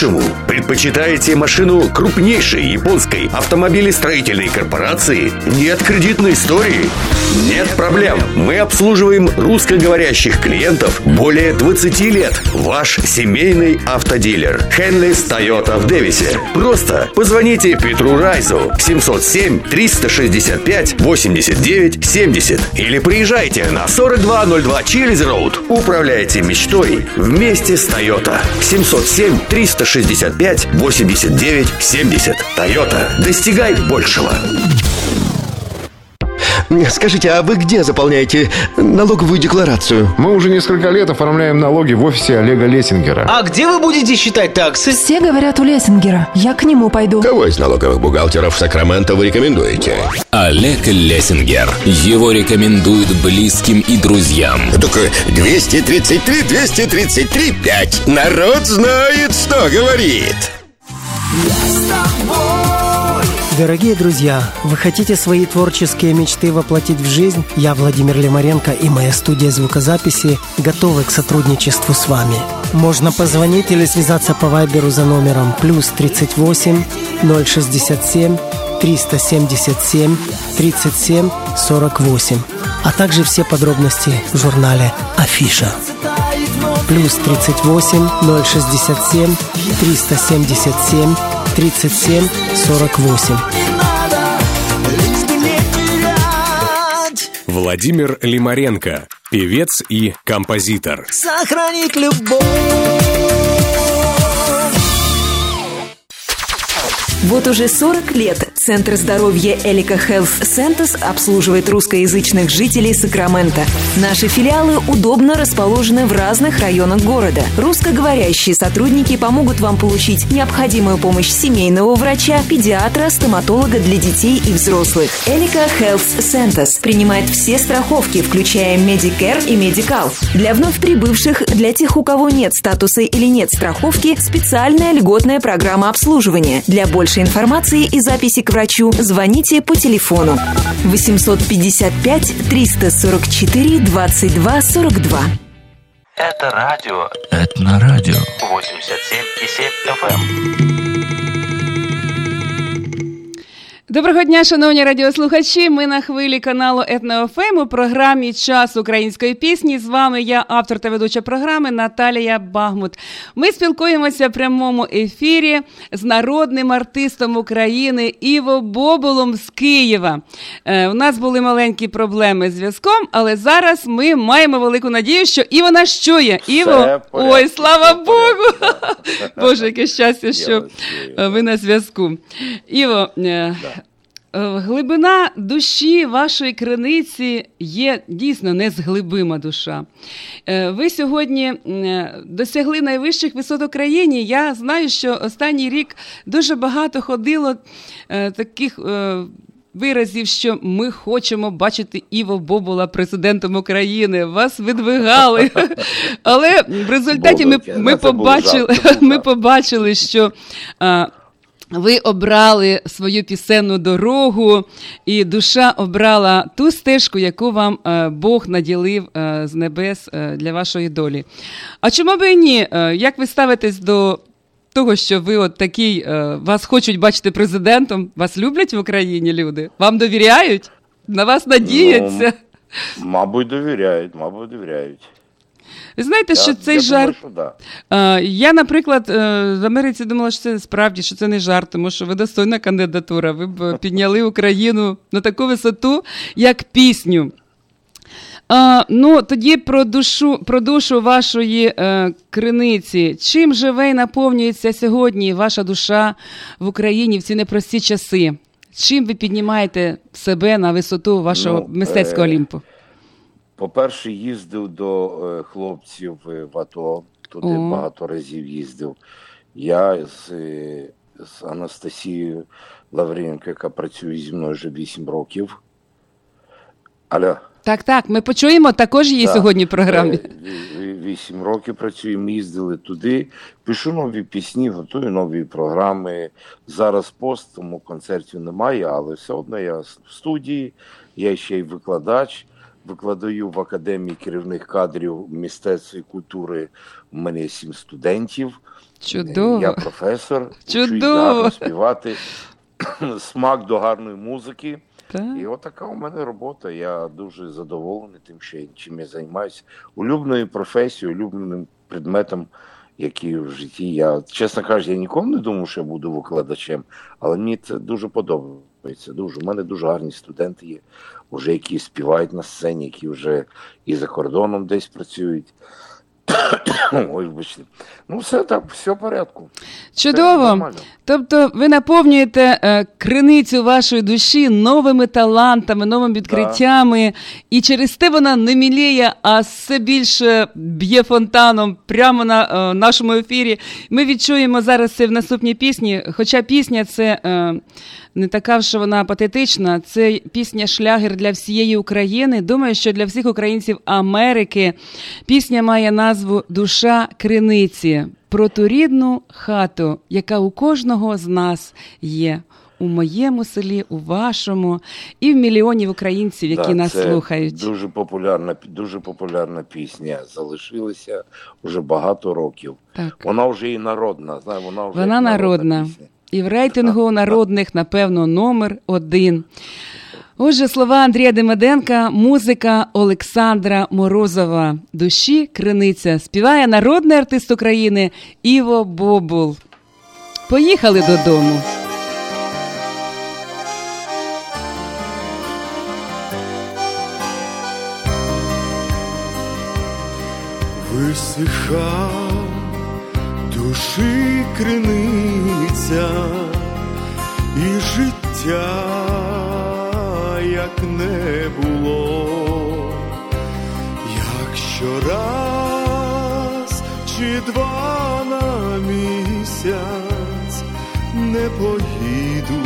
Лучшему? Предпочитаете машину крупнейшей японской автомобилестроительной корпорации? Нет кредитной истории? Нет проблем. Мы обслуживаем русскоговорящих клиентов более 20 лет. Ваш семейный автодилер. Hanlees Тойота в Дэвисе. Просто позвоните Петру Райзу 707 365 89 70 или приезжайте на 4202 Chiles Road. Управляйте мечтой вместе с Тойота. 707 365 89 70. Тойота. Достигай большего. Скажите, а вы где заполняете налоговую декларацию? Мы уже несколько лет оформляем налоги в офисе Олега Лессингера. А где вы будете считать таксы? Все говорят у Лессингера. Я к нему пойду. Кого из налоговых бухгалтеров Сакраменто вы рекомендуете? Олег Лессингер. Его рекомендуют близким и друзьям. Только 233, 233, 5. Народ знает, что говорит. Дорогие друзья, вы хотите свои творческие мечты воплотить в жизнь? Я, Владимир Лемаренко и моя студия звукозаписи готовы к сотрудничеству с вами. Можно позвонить или связаться по вайберу за номером плюс 38 067 377 37 48, а также все подробности в журнале «Афиша». Плюс 38 067 377 37 48. Владимир Лимаренко, певец и композитор. Сохранить любовь. Вот уже 40 лет Центр здоровья Элика Health Centers обслуживает русскоязычных жителей Сакрамента. Наши филиалы удобно расположены в разных районах города. Русскоговорящие сотрудники помогут вам получить необходимую помощь семейного врача, педиатра, стоматолога для детей и взрослых. Элика Health Centers принимает все страховки, включая Medicare и Medical. Для вновь прибывших, для тех, у кого нет статуса или нет страховки, специальная льготная программа обслуживания. Для большей информации и записи к врачу звоните по телефону 855 344 22 42. Это радио. Это на радио. 87,7 FM. Доброго дня, шановні радіослухачі. Ми на хвилі каналу «Етнофем» у програмі Час української пісні. З вами я, автор та ведуча програми Наталія Багмут. Ми спілкуємося в прямому ефірі з народним артистом України Іво Боболом з Києва. Е, у нас були маленькі проблеми з зв'язком, але зараз ми маємо велику надію, що Іво нас чує. Іво, порядку, ой, слава Богу! [laughs] Боже, яке щастя, що е, ви на зв'язку. Іво. Е, Глибина душі вашої криниці є дійсно незглибима душа. Е, Ви сьогодні е, досягли найвищих висот у країні. Я знаю, що останній рік дуже багато ходило таких. Виразів, що ми хочемо бачити Іво Бобола президентом України. Вас видвигали. [laughs] Але в результаті ми, ми, побачили, ми побачили, що а, ви обрали свою пісенну дорогу, і душа обрала ту стежку, яку вам е, Бог наділив е, з небес е, для вашої долі. А чому би і ні? Як ви ставитесь до того, що ви от такий, вас хочуть бачити президентом, вас люблять в Україні люди? Вам довіряють? На вас надіються? Ну, мабуть, довіряють, мабуть, довіряють. Ви знаєте, Я- що цей я думаю, жарт. що да. Е, Я, наприклад, е, в Америці думала, що це справді що це не жарт, тому що ви достойна кандидатура. Ви б підняли Україну на таку висоту, як пісню. А, ну, тоді про душу, про душу вашої е, криниці. Чим живе і наповнюється сьогодні ваша душа в Україні в ці непрості часи? Чим ви піднімаєте себе на висоту вашого Ну, мистецького е, олімпу? По-перше, їздив до е, хлопців е, в АТО, туди О. багато разів їздив. Я з, е, з Анастасією Лавренко, яка працює зі мною вже 8 років. Алло. Так, так, ми почуємо також її Да. сьогодні в програмі. Ві- ві- Вісім років працюємо, їздили туди, пишу нові пісні, готую нові програми. Зараз пост, тому концертів немає, але все одно я в студії, я ще й викладач. Викладаю в академії керівних кадрів мистецтва і культури. У мене є сім студентів. Чудово. Я професор, учусь Чудово. гарно співати, [clears throat] смак до гарної музики. Так. І от така у мене робота. Я дуже задоволений тим, що чим я займаюся. Улюбленою професією, улюбленим предметом, який в житті. Я, чесно кажучи, я ніколи не думав, що я буду викладачем, але мені це дуже подобається. Дуже. У мене дуже гарні студенти є, вже які співають на сцені, які вже і за кордоном десь працюють. [coughs] Ой, вибачте. Ну, все так, все в порядку. Чудово. Тобто ви наповнюєте е, криницю вашої душі новими талантами, новими відкриттями, і через те вона не міліє, а все більше б'є фонтаном прямо на е, нашому ефірі. Ми відчуємо зараз це в наступній пісні. Хоча пісня це е, не така, що вона патетична, це пісня шлягер для всієї України. Думаю, що для всіх українців Америки пісня має назву Душа криниці про ту рідну хату, яка у кожного з нас є. У моєму селі, у вашому і в мільйонів українців, які Да, нас це слухають. Дуже популярна, дуже популярна пісня. Залишилася вже багато років. Так. Вона вже і народна. Знає, вона вже Вона як народна. пісня. І в рейтингу народних, напевно, номер один. Отже, слова Андрія Демиденка, музика Олександра Морозова. Душі криниця співає народний артист України Іво Бобул. Поїхали додому. Висиха душі криниця і життя як не було, якщо раз чи два на місяць не поїду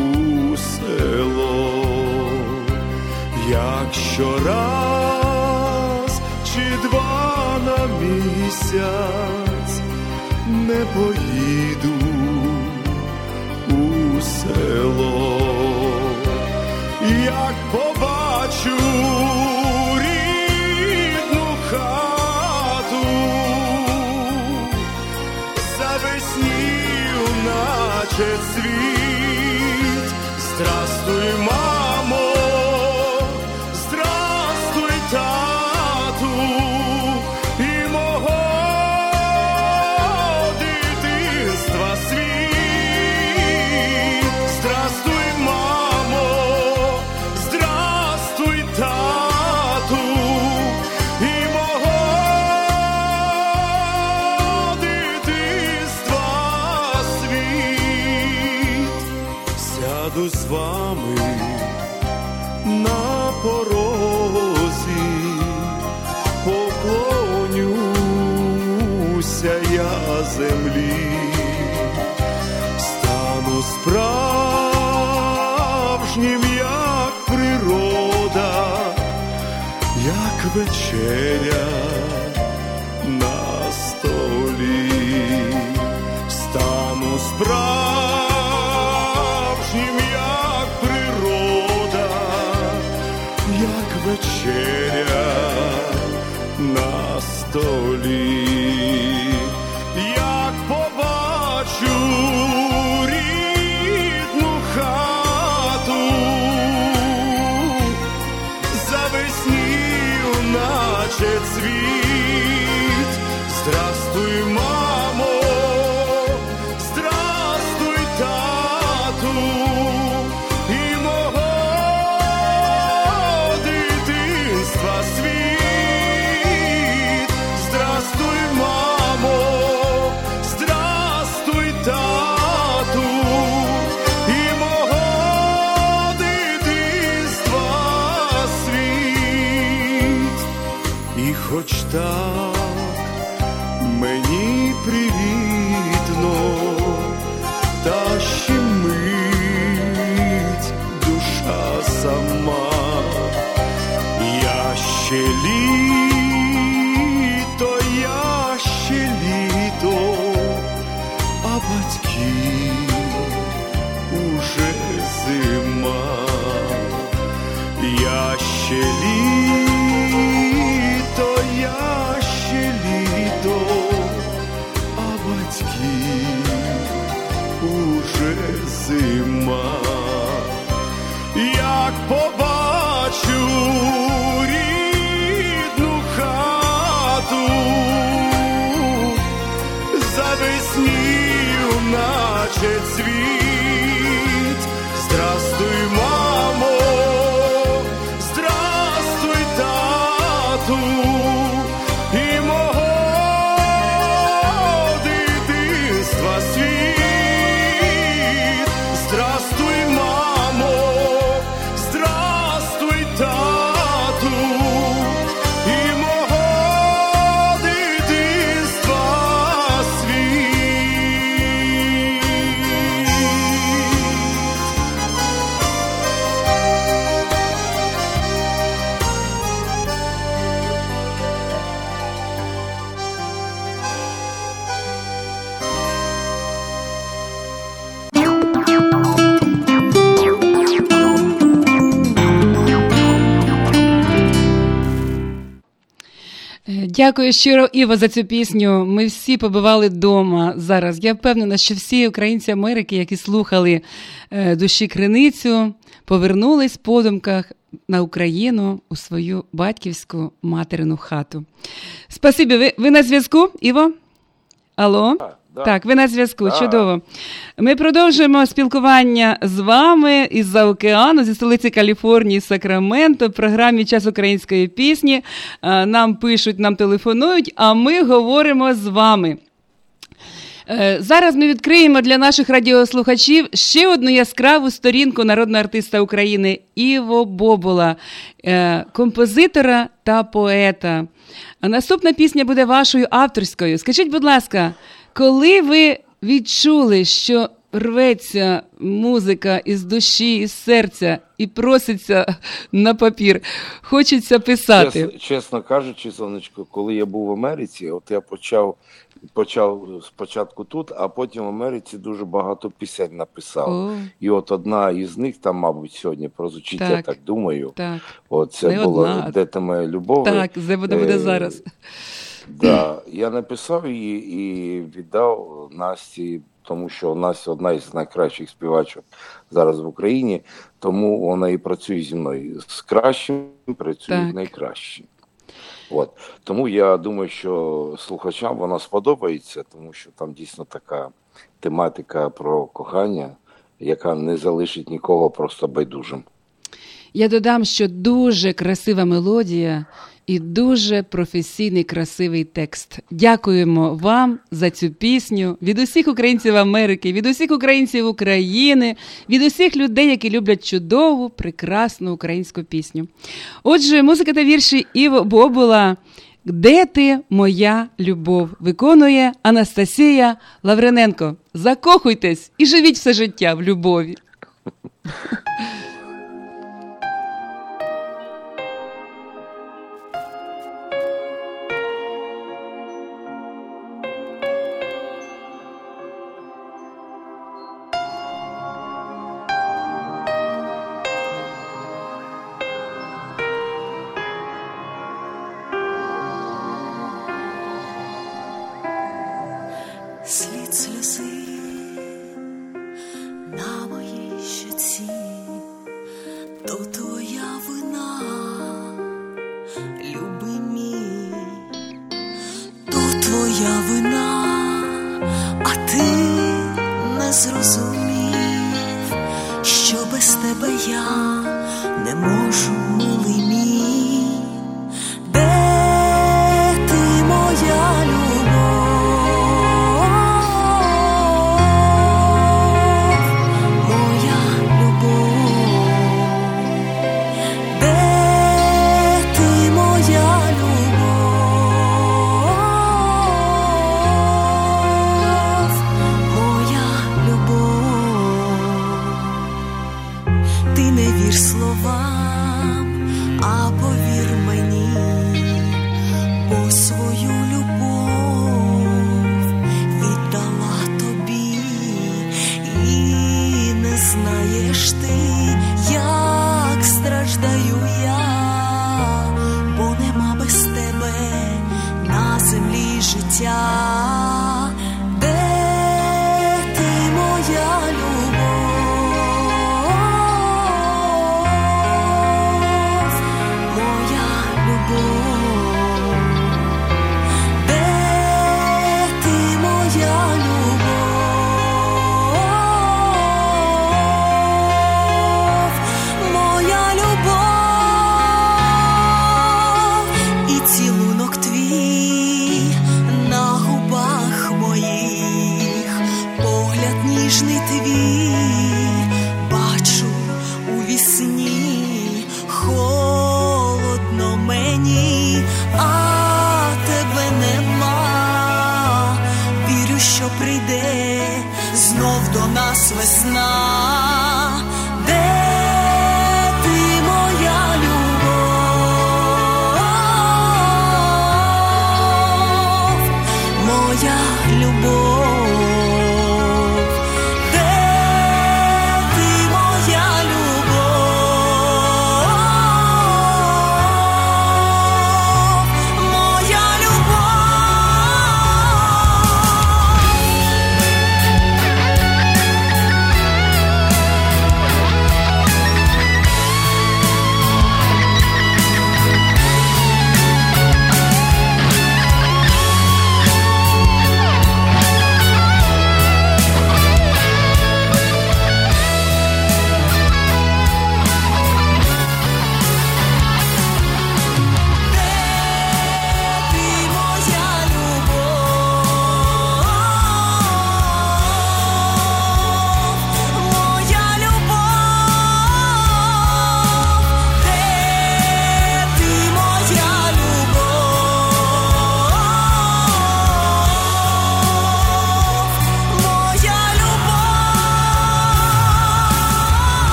у село, якщо раз чи два на місяць не поїду у село, як побачу вечеря Дякую щиро, Іва, за цю пісню. Ми всі побували вдома зараз. Я впевнена, що всі українці Америки, які слухали е, душі криницю, повернулись в подумках на Україну у свою батьківську материну хату. Спасибі, ви, ви на зв'язку, Іво? Алло? Да. Так, ви на зв'язку, Да. чудово. Ми продовжуємо спілкування з вами із-за океану, зі столиці Каліфорнії, Сакраменто, в програмі Час української пісні. Е, Нам пишуть, нам телефонують, а ми говоримо з вами. Е, Зараз ми відкриємо для наших радіослухачів ще одну яскраву сторінку народного артиста України Іво Бобола, е, композитора та поета. Наступна пісня буде вашою авторською. Скажіть, будь ласка, коли ви відчули, що рветься музика із душі, із серця і проситься на папір, хочеться писати? Чесно, чесно кажучи, сонечко, коли я був в Америці, от я почав почав спочатку тут, а потім в Америці дуже багато пісень написав. О. І от одна із них там, мабуть, сьогодні прозвучить, я Так. так думаю. Так. От це Не була одна. де ти моя любов. Так, це буде, буде Е, зараз. Да, [clears throat] я написав її і віддав Насті, тому що Настя одна із найкращих співачок зараз в Україні, тому вона і працює зі мною. З кращим працює найкраще. От. Тому я думаю, що слухачам вона сподобається, тому що там дійсно така тематика про кохання, яка не залишить нікого просто байдужим. Я додам, що дуже красива мелодія і дуже професійний красивий текст. Дякуємо вам за цю пісню від усіх українців Америки, від усіх українців України, від усіх людей, які люблять чудову, прекрасну українську пісню. Отже, музика та вірші Іво Бобула. Де ти, моя любов? виконує Анастасія Лаврененко. Закохуйтесь і живіть все життя в любові.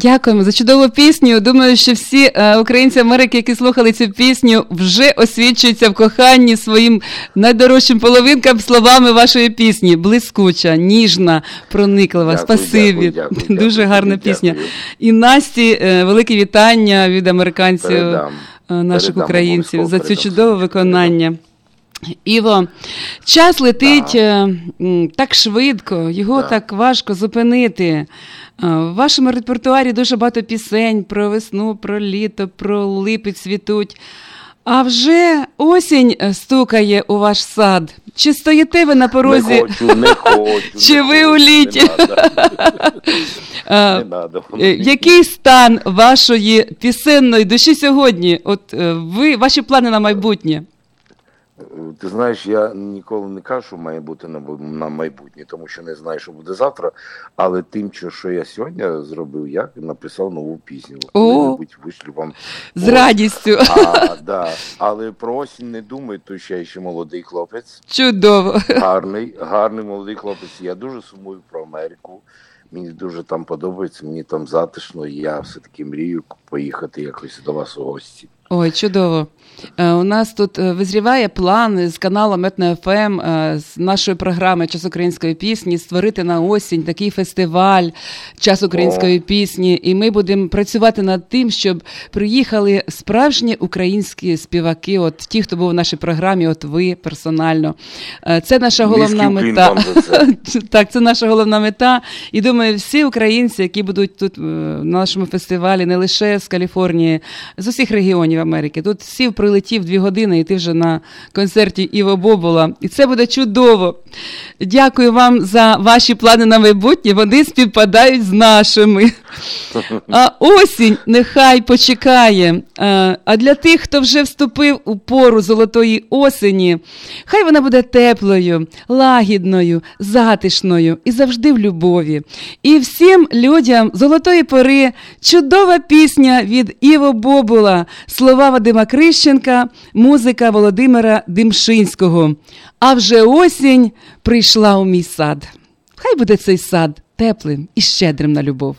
Дякуємо за чудову пісню. Думаю, що всі е, українці Америки, які слухали цю пісню, вже освічуються в коханні своїм найдорожчим половинкам словами вашої пісні. Блискуча, ніжна, прониклива. Дякую, Спасибі. дякую, дякую, Дуже гарна дякую. пісня. І Насті е, велике вітання від американців, Передам. е, наших Передам, українців за цю чудове виконання. Іво, час летить е, так швидко, його так важко зупинити. Е, В вашому репертуарі дуже багато пісень про весну, про літо, про липи цвітуть. А вже осінь е, стукає у ваш сад. Чи стоїте ви на порозі? Не хочу, не [laughs] хочу. Чи ви у літі? [laughs] Який стан вашої пісенної душі сьогодні? От ви, ваші плани на майбутнє? Ти знаєш, я ніколи не кажу, що має бути на, майбутнє, тому що не знаю, що буде завтра. Але тим, що, я сьогодні зробив, я написав нову пісню. О! Коли-небудь вишлю вам. З Ось. радістю. А, да. Але про осінь не думай, то що я ще молодий хлопець. Чудово. Гарний, гарний молодий хлопець. Я дуже сумую про Америку. Мені дуже там подобається, мені там затишно, і я все-таки мрію поїхати якось до вас у гості. Ой, чудово. Е, У нас тут е, визріває план з каналом Етно ФМ, е, з нашої програми Час української пісні створити на осінь такий фестиваль Час української пісні. І ми будемо працювати над тим, щоб приїхали справжні українські співаки, от ті, хто був в нашій програмі, от ви персонально. Е, Це наша головна Низький мета. [laughs] Так, це наша головна мета. І думаю, всі українці, які будуть тут на нашому фестивалі, не лише з Каліфорнії, з усіх регіонів Америки. Тут всі сів, прилетів дві години, і ти вже на концерті Іво Бобола. І це буде чудово. Дякую вам за ваші плани на майбутнє. Вони співпадають з нашими. [laughs] А осінь нехай почекає. А, А для тих, хто вже вступив у пору золотої осені, хай вона буде теплою, лагідною, затишною і завжди в любові. І всім людям золотої пори чудова пісня від Іво Бобула, слова Вадима Крищенка, музика Володимира Димшинського. А вже осінь прийшла у мій сад. Хай буде цей сад теплим і щедрим на любов.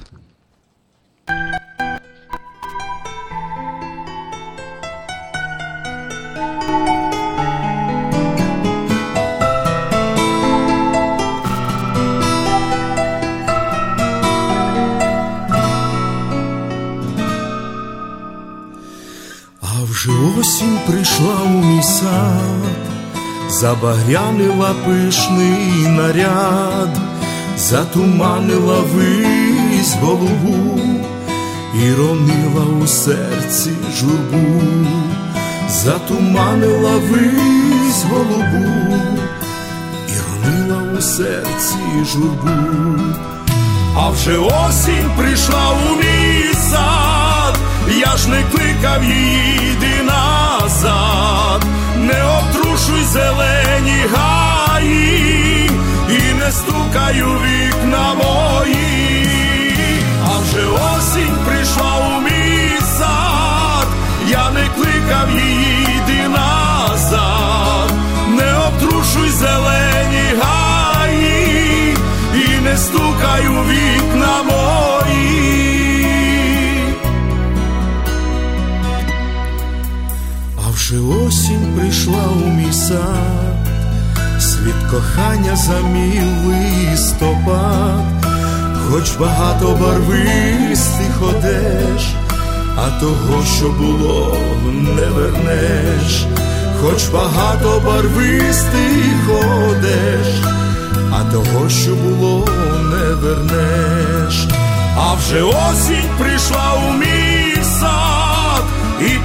Вже осінь прийшла у мій сад, забагрянила пишний наряд, затуманила вись голубу і ронила у серці журбу, затуманила вись голубу і ронила у серці журбу. А вже осінь прийшла у мій сад, я ж не кликав її йди назад, не обтрушуй зелені гаї і не стукаю вікна мої, а вже осінь прийшла у мій сад, я не кликав її йди назад, не обтрушуй зелені гаї і не стукай у вікна мої. А осінь прийшла у мій сад, світ кохання замів листопад, хоч багато барвистих одеж, а того, що було, не вернеш, хоч багато барвистих одеж а того, що було, не вернеш. А вже осінь прийшла у мій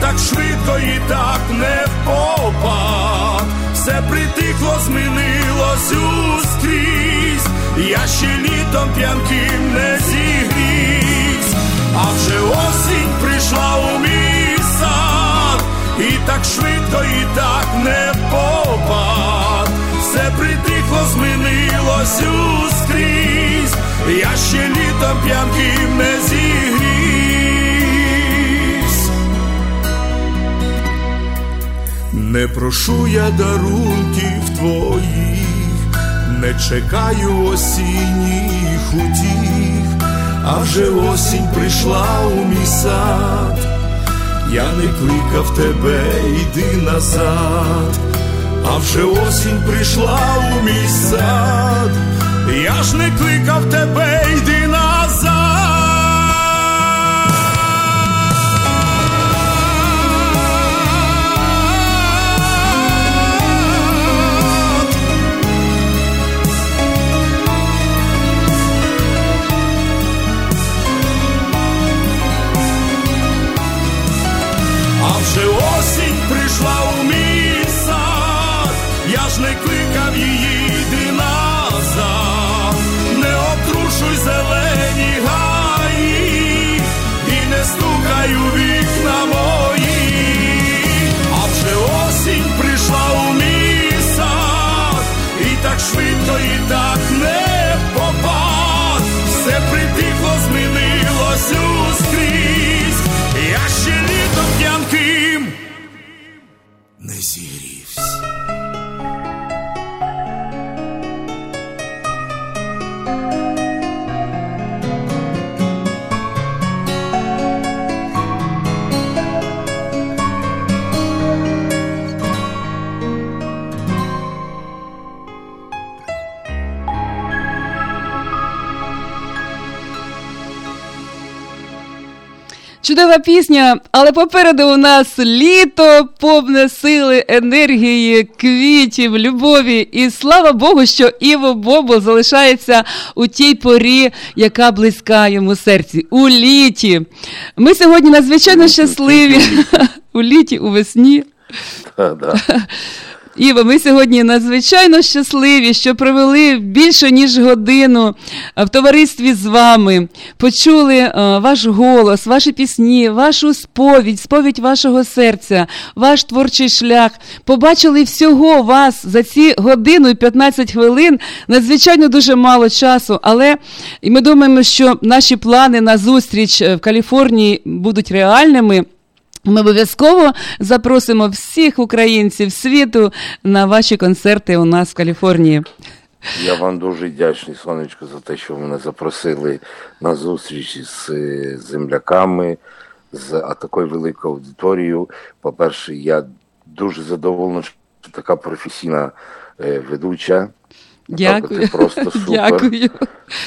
так швидко, і так не попад. Все притихло, змінилось ускрізь, я ще літом п'янким не зігрівсь, а вже осінь прийшла у мій сад, і так швидко, і так не попад. Все притихло, змінилось ускрізь, я ще літом п'янким не зігрівсь. Не прошу я дарунків твоїх, не чекаю осінніх утіх, а вже осінь прийшла у мій сад, я не кликав тебе, йди назад. А вже осінь прийшла у мій сад, я ж не кликав тебе, йди назад. Чудова пісня, але попереду у нас літо, повне сили, енергії, квітів, любові. І слава Богу, що Іво Бобо залишається у тій порі, яка близька йому серці. У літі. Ми сьогодні надзвичайно щасливі. [laughs] у літі, у весні. [laughs] Іво, ми сьогодні надзвичайно щасливі, що провели більше ніж годину е, в товаристві з вами. Почули е, ваш голос, ваші пісні, вашу сповідь, сповідь вашого серця, ваш творчий шлях. Побачили всього вас за ці годину і 15 хвилин. Надзвичайно дуже мало часу, але ми думаємо, що наші плани на зустріч е, в Каліфорнії будуть реальними. Ми обов'язково запросимо всіх українців світу на ваші концерти у нас в Каліфорнії. Я вам дуже вдячний, сонечко, за те, що ви мене запросили на зустріч з е, земляками, з такою великою аудиторією. По-перше, я дуже задоволений, що така професійна е, ведуча. Дякую. Ти просто [laughs] супер. Дякую.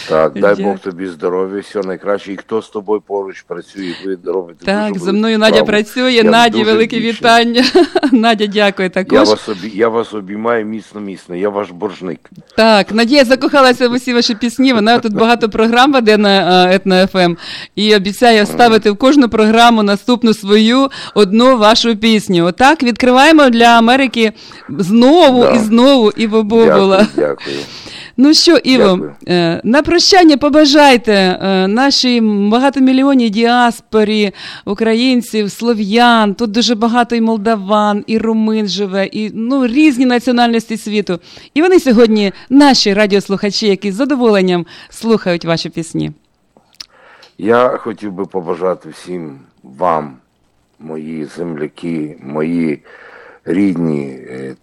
Так, дай Дякую. Бог тобі здоров'я, все найкраще. І хто з тобою поруч працює, ви робите Так, зі мною Надя справу. працює. Я Наді, велике вітання. [laughs] Надя, дякую також. Я вас, обі... я вас обіймаю міцно, міцно. Я ваш боржник. Так, Надія закохалася в усі ваші пісні. Вона тут багато програм веде на е, Етно ФМ і обіцяє вставити в кожну програму наступну свою одну вашу пісню. Отак відкриваємо для Америки знову Да. і знову Іво Бобола. Дякую, дякую. Ну що, Іво, Дякую. е, на прощання побажайте е, нашій багатомільйонній діаспорі українців, слов'ян. Тут дуже багато і молдаван, і румин живе, і ну різні національності світу. І вони сьогодні наші радіослухачі, які з задоволенням слухають ваші пісні. Я хотів би побажати всім вам, мої земляки, мої рідні, е,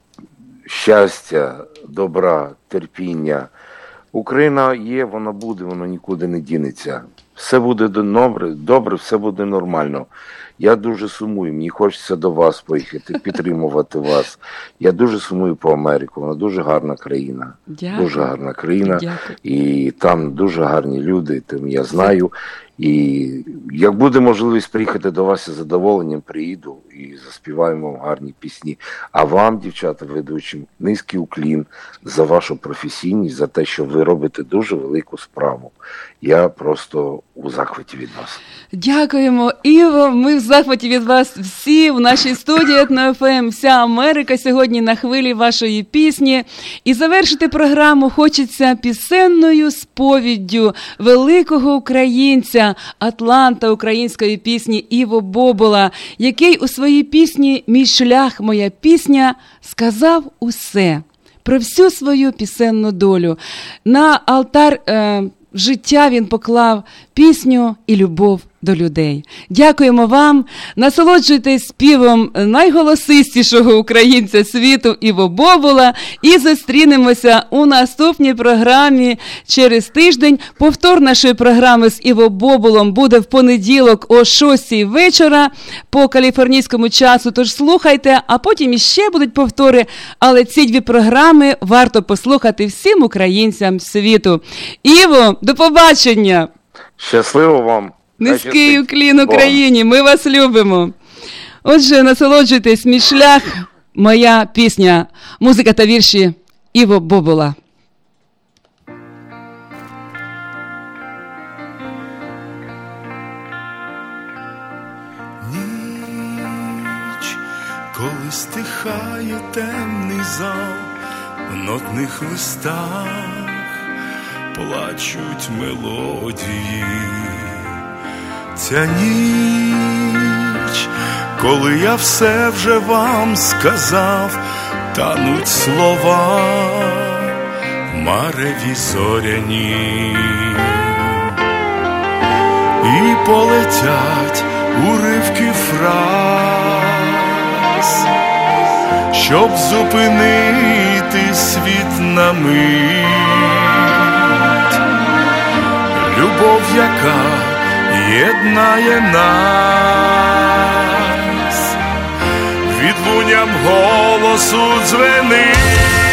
щастя, добра, терпіння. Україна є, вона буде, вона нікуди не дінеться. Все буде добре, добре, все буде нормально. Я дуже сумую, мені хочеться до вас поїхати, підтримувати вас. Я дуже сумую по Америку, вона дуже гарна країна. Дякую. Дуже гарна країна. Дякую. І там дуже гарні люди, тим я знаю. І як буде можливість приїхати до вас із задоволенням, приїду і заспіваємо вам гарні пісні. А вам, дівчата, ведучим, низький уклін за вашу професійність, за те, що ви робите дуже велику справу. Я просто у захваті від вас. Дякуємо, Іво. Ми в захваті від вас всі в нашій студії ФМ. Вся Америка сьогодні на хвилі вашої пісні. І завершити програму хочеться пісенною сповіддю великого українця, атланта української пісні Іво Бобола, який у своїй пісні Мій шлях, моя пісня сказав усе про всю свою пісенну долю. На алтар е, життя він поклав пісню і любов до людей. Дякуємо вам. Насолоджуйтесь співом найголосистішого українця світу Іво Бобула. І зустрінемося у наступній програмі через тиждень. Повтор нашої програми з Іво Бобулом буде в понеділок о 6 вечора по каліфорнійському часу. Тож слухайте, а потім іще будуть повтори. Але ці дві програми варто послухати всім українцям світу. Іво, до побачення! Щасливо вам! Низький уклін Україні, ми вас любимо. Отже, насолоджуйтесь, мій шлях, моя пісня, музика та вірші Іво Бобула. ніч, коли стихає темний зал, в нотних листах плачуть мелодії. Ця ніч, коли я все вже вам сказав, тануть слова мареві зоряні і полетять уривки фраз, щоб зупинити світ на мить, любов, яка єднає нас, відлунням голосу дзвенить.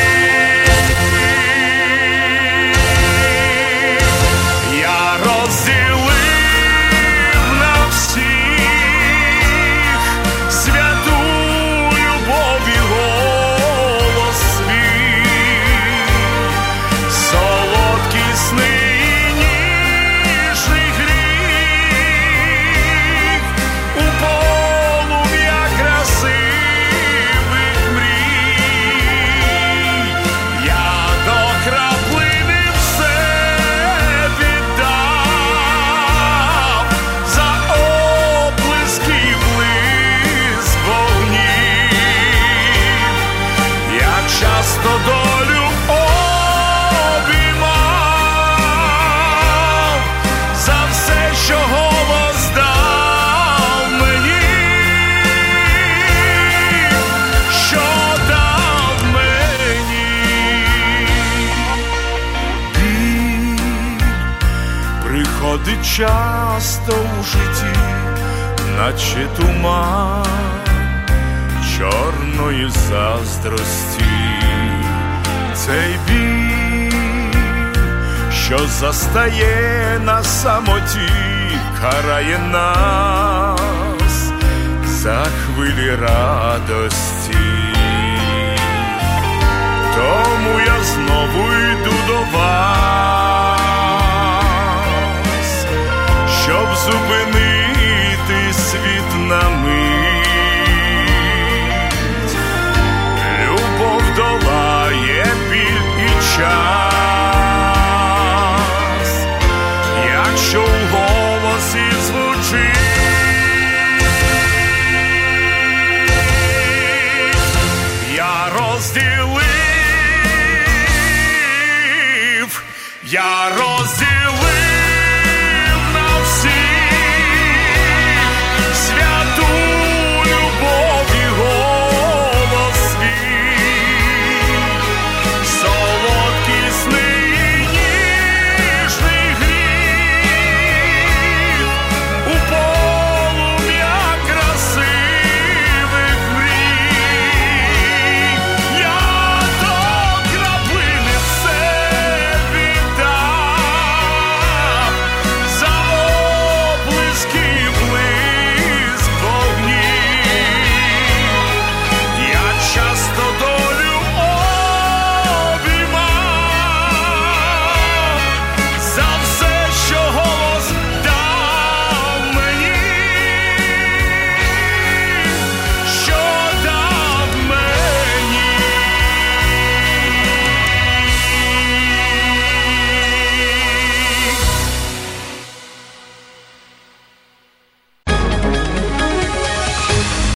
Часто у житті, наче туман чорної заздрості, цей біль, що застає на самоті, карає нас за хвилі радості. Тому я знову йду до вас зупинити світ на мить, любов долає біль і час.